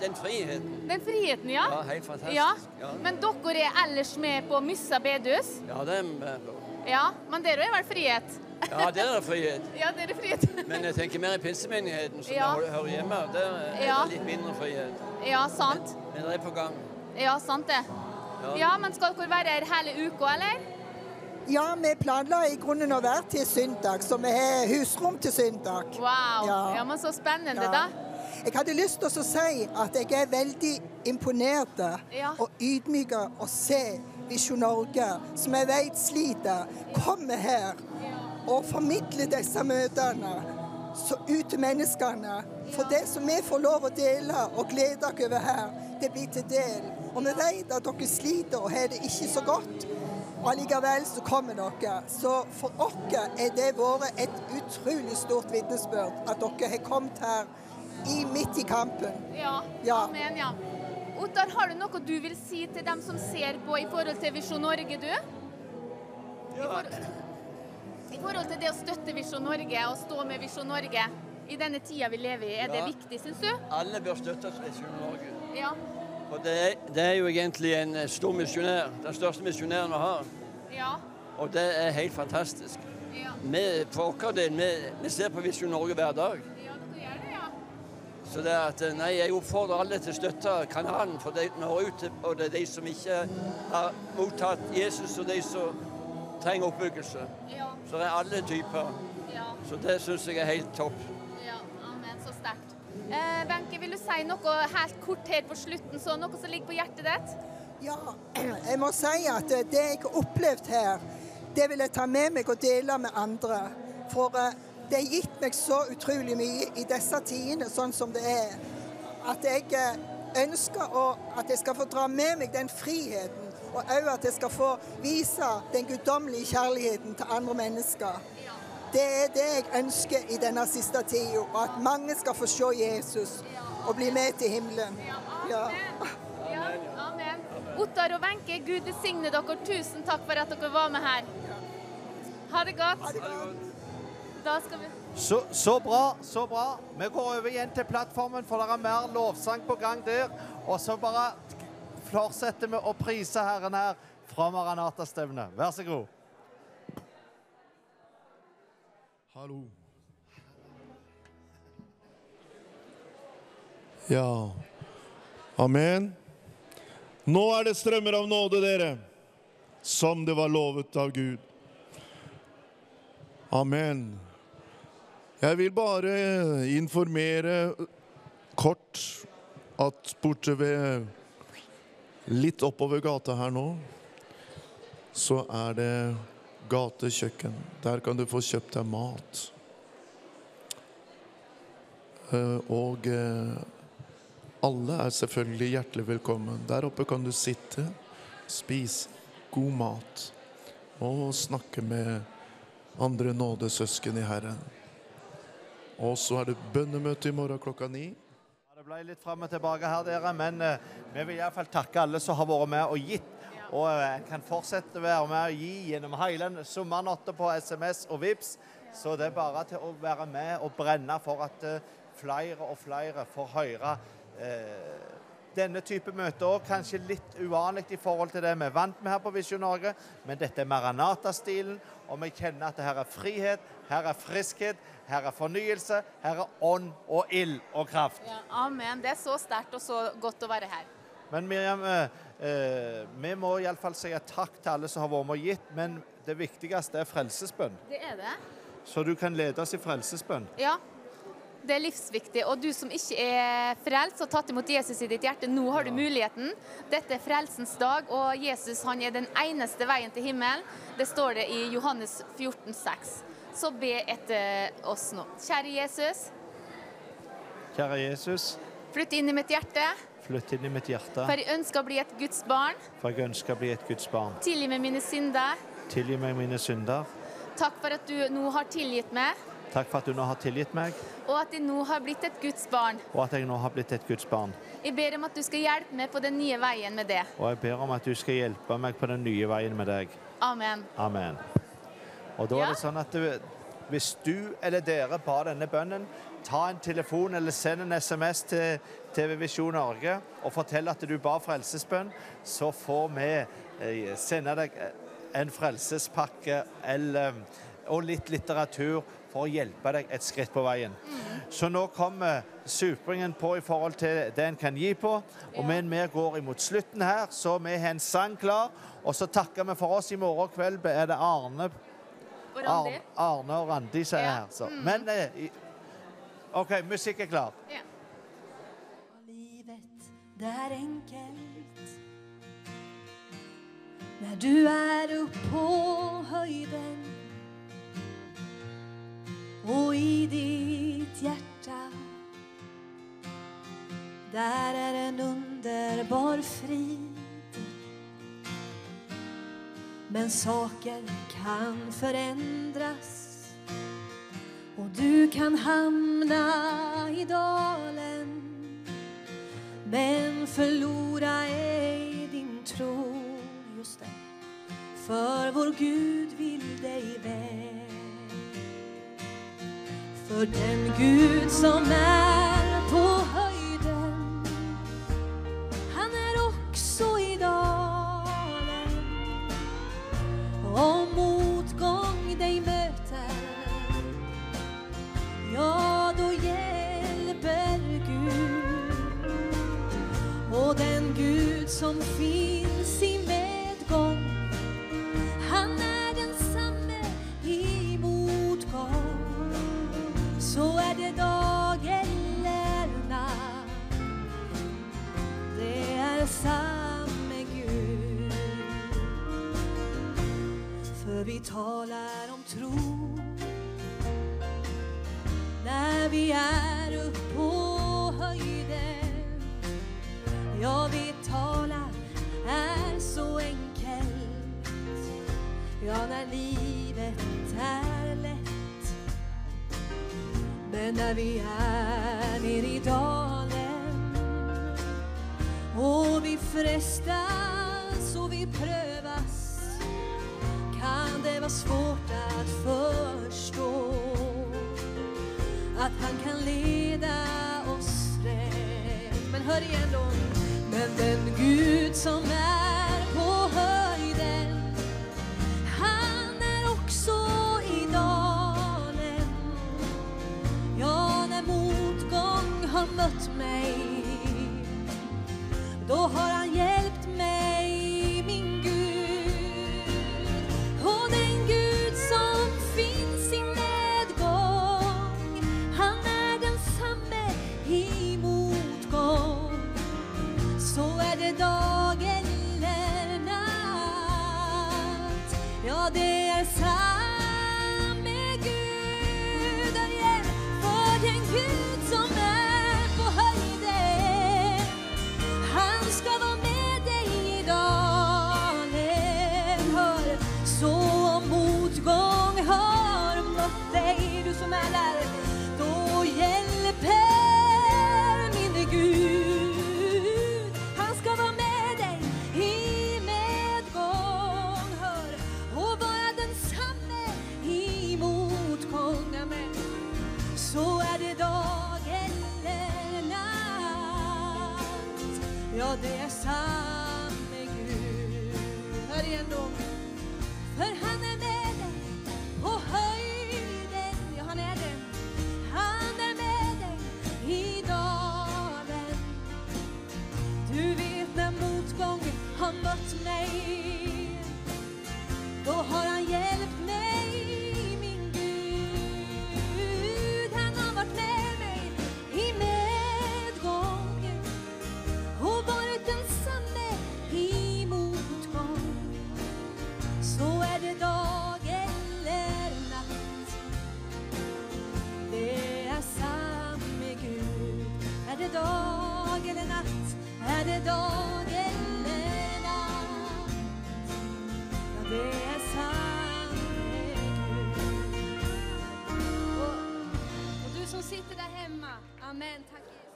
den friheten. Den friheten, ja? Ja, helt fantastisk. Ja. Ja. Men dere er ellers med på Myssa bedehus? Ja, det er med. Ja, men dere er vel frihet? Ja, der er det frihet. Ja, der er frihet. Men jeg tenker mer i pinsemenigheten, som Ja. jeg hører hjemme. Der er Ja. det litt mindre frihet. Ja, sant. Men det er på gang. Ja, sant det. Ja. Ja, men skal dere være her hele uka, eller? Ja, vi planla i grunnen å være til søndag, så vi har husrom til søndag. Wow. Ja, Ja. men så spennende, Ja. da. Jeg hadde lyst til å si at jeg er veldig imponert Ja. og ydmyk å se Visjon Norge, som jeg vet sliter, komme her og formidle disse møtene så ut til menneskene. For det som vi får lov å dele og glede oss over her, det blir til del. Og vi vet at dere sliter og har det ikke så godt. Allikevel så kommer dere. Så for oss er det vært et utrolig stort vitnesbyrd at dere har kommet her i, midt i kampen. Ja. Ja. Amen, ja. Ottar, har du noe du vil si til dem som ser på i forhold til Visjon Norge, du? I, for... I forhold til det å støtte Visjon Norge og stå med Visjon Norge i denne tida vi lever i, er det Ja. viktig, syns du? Alle bør støtte Visjon Norge. Ja. For det er, det er jo egentlig en eh, stor misjonær. Den største misjonæren vi har. Ja. Og det er helt fantastisk. Ja. Vi, for vår del, vi, vi ser på Visjon Norge hver dag. Ja, dere gjør det, ja. Så det at, eh, nei, jeg oppfordrer alle til å støtte kanalen, for det når ut til både de som ikke har mottatt Jesus, og de som trenger oppbyggelse. Ja. Så det er alle typer. Ja. Så det syns jeg er helt topp. Ja, amen. Så sterkt. Eh, Benke, vil du si noe helt kort her på slutten, så noe som ligger på hjertet ditt? Ja, jeg må si at eh, det jeg har opplevd her, det vil jeg ta med meg og dele med andre. For eh, det har gitt meg så utrolig mye i disse tidene, sånn som det er. At jeg eh, ønsker å, at jeg skal få dra med meg den friheten, og òg at jeg skal få vise den guddommelige kjærligheten til andre mennesker. Det er det jeg ønsker i denne siste tida, og at mange skal få se Jesus og bli med til himmelen. Ja. Ja, amen. Ottar og Wenche, Gud besigne dere. Tusen takk for at dere var med her. Ha det godt. Da skal vi Så, så bra, så bra. Vi går over igjen til plattformen, for det er mer lovsang på gang der. Og så bare fortsetter vi å prise Herren her fra Maranata-stevnet. Vær så god. Hallo. Ja. Amen. Nå er det strømmer av nåde, dere, som det var lovet av Gud. Amen. Jeg vil bare informere kort at borte ved litt oppover gata her nå, så er det gatekjøkken. Der kan du få kjøpt deg mat. Eh, Og eh, alle er selvfølgelig hjertelig velkommen. Der oppe kan du sitte, spise god mat og snakke med andre nådesøsken i Herren. Og så er det bønnemøte i morgen klokka ni. Det ble litt fram og tilbake her, dere, men eh, vi vil iallfall takke alle som har vært med og gitt. Og eh, en kan fortsette å være med og gi gjennom hele sommernatta på SMS og VIPS. Så det er bare til å være med og brenne for at eh, flere og flere får høre eh, denne type møter òg. Kanskje litt uvanlig i forhold til det vi er vant med her på Visjon Norge, men dette er Maranata-stilen, og vi kjenner at det her er frihet, her er friskhet, her er fornyelse, her er ånd og ild og kraft. ja, Amen. Det er så sterkt og så godt å være her. Men Miriam, eh, eh, vi må iallfall si takk til alle som har vært med og gitt, men det viktigste er frelsesbønn. Det er det. Så du kan lede oss i frelsesbønn. Ja. Det er livsviktig. Og du som ikke er frelst og tatt imot Jesus i ditt hjerte, nå har du muligheten. Dette er frelsens dag, og Jesus han er den eneste veien til himmelen. Det står det i Johannes 14, 6. Så be etter oss nå. Kjære Jesus, Kjære Jesus, flytt inn i mitt hjerte, flytt inn i mitt hjerte, for jeg ønsker å bli et Guds barn. for jeg ønsker å bli et Guds barn. Tilgi meg mine synder. Tilgi meg mine synder. Takk for at du nå har tilgitt meg, Takk for at du nå har tilgitt meg, og at jeg nå har blitt et Guds barn. og at jeg nå har blitt et Guds barn. Jeg ber om at du skal hjelpe meg på den nye veien med det. Og jeg ber om at du skal hjelpe meg på den nye veien med deg. Amen. Amen. Og da er det sånn at du, hvis du eller dere ba denne bønnen, ta en telefon eller send en SMS til TV Visjon Norge og fortell at du ba frelsesbønn, så får vi eh, sende deg en frelsespakke eller, og litt litteratur for å hjelpe deg et skritt på veien. Så nå kommer supringen på i forhold til det en kan gi på. Og men vi går imot slutten her, så vi har en sang klar. Og så takker vi for oss. I morgen kveld er det Arne, Randi? Arne, og Randi som er her. Så. Mm. Men eh, OK, musikk er klar. Ja. Livet, Det er enkelt när du er upp på høyden Og i ditt hjerte. Der er en underbar frid men saker kan förändras och du kan hamna i dalen men förlora ej din tro, just det. För vår Gud vill dig väl. För den Gud som är på höjden, Om motgang de møter. ja då hjelper Gud. Og den Gud som fins i medgang, Han er den samme i motgang. Så er det dag eller natt Det er samme För vi talar om tro. När vi är upp på höjden Ja, vi talar är så enkelt. Ja, när livet är lätt Men när vi är nere i dalen Och vi frestas och vi prövas Kan det var svårt att förstå Att han kan leda oss rätt Men hör igen då Men den Gud som är på höjden Han är också i dalen. Ja, när motgång har mött mig Då har han hjälpt mig, dag eller natt. Ja, det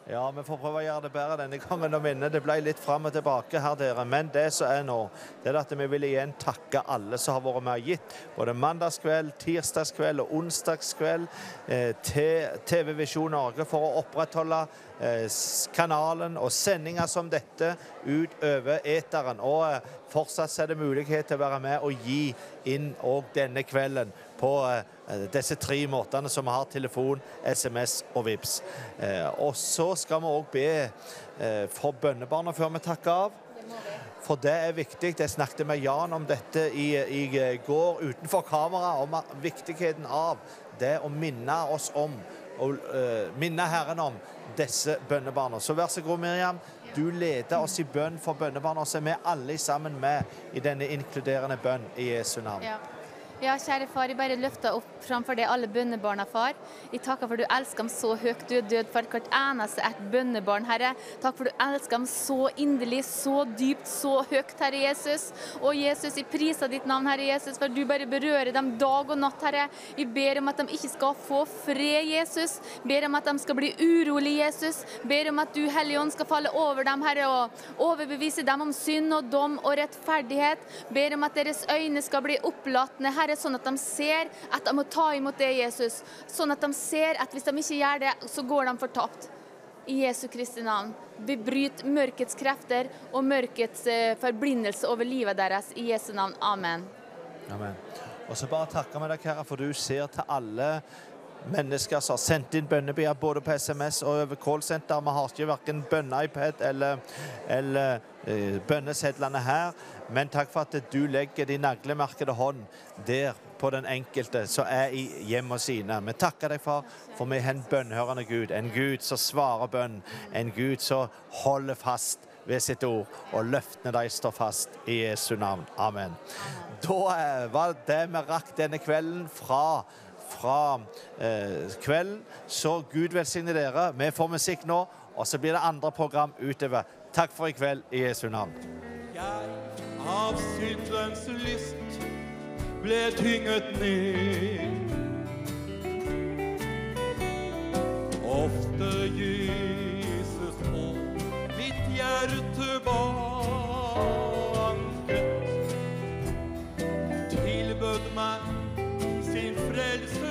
Ja, vi får prøve å gjøre det bedre denne gangen. og minne. Det ble litt fram og tilbake her, dere. Men det som er nå, det er at vi vil igjen takke alle som har vært med og gitt. Både mandagskveld, tirsdagskveld og onsdagskveld eh, til TV Visjon Norge for å opprettholde eh, kanalen og sendinger som dette utover eteren. Og eh, fortsatt er det mulighet til å være med og gi inn òg denne kvelden på eh, disse tre måtene som vi har telefon, SMS og VIPS. Eh, og så skal vi òg be eh, for bønnebarna før vi takker av. For det er viktig. Jeg snakket med Jan om dette i, i går utenfor kamera, om viktigheten av det å minne oss om, og uh, minne Herren om disse bønnebarna. Så vær så god, Miriam. Du leder oss i bønn for bønnebarna, og så er vi alle sammen med i denne inkluderende bønn i Jesu navn. Ja. Ja, kjære far, jeg bare løfter opp framfor deg alle bønnebarna, far. Jeg takker for du elsker dem så høyt. Du er død for hvert eneste et bønnebarn, Herre. Takk for du elsker dem så inderlig, så dypt, så høyt, Herre Jesus. Og Jesus, jeg priser ditt navn, Herre Jesus, for du bare berører dem dag og natt, Herre. Jeg ber om at de ikke skal få fred, Jesus. Ber om at de skal bli urolig, Jesus. Ber om at du, Hellige Ånd, skal falle over dem, Herre, og overbevise dem om synd og dom og rettferdighet. Ber om at deres øyne skal bli opplatne, Herre, sånn at de ser at de må ta imot det, Jesus. Sånn at de ser at hvis de ikke gjør det, så går de fortapt. I Jesu Kristi navn. Vi bryter mørkets krefter og mørkets eh, forblindelse over livet deres. I Jesu navn. Amen. Amen. Og så bare takker vi deg, Herre, for du ser til alle mennesker som har sendt inn bønnebier både på SMS og over callsenter. Vi har ikke verken bønne-iPad eller, eller eh, bønnesedlene her. Men takk for at du legger din naglemerkede hånd der på den enkelte som er i hjemmet sine. Vi takker deg, far, for vi har en bønnhørende Gud. En Gud som svarer bønn. En Gud som holder fast ved sitt ord, og løftene de står fast i Jesu navn. Amen. Da eh, var det vi rakk denne kvelden fra, fra eh, kvelden. Så Gud velsigne dere. Vi får musikk nå, og så blir det andre program utover. Takk for i kveld i Jesu navn av syndens lyst ble tynget ned. Ofte Jesus på mitt hjerte banket. Tilbød meg sin frelse.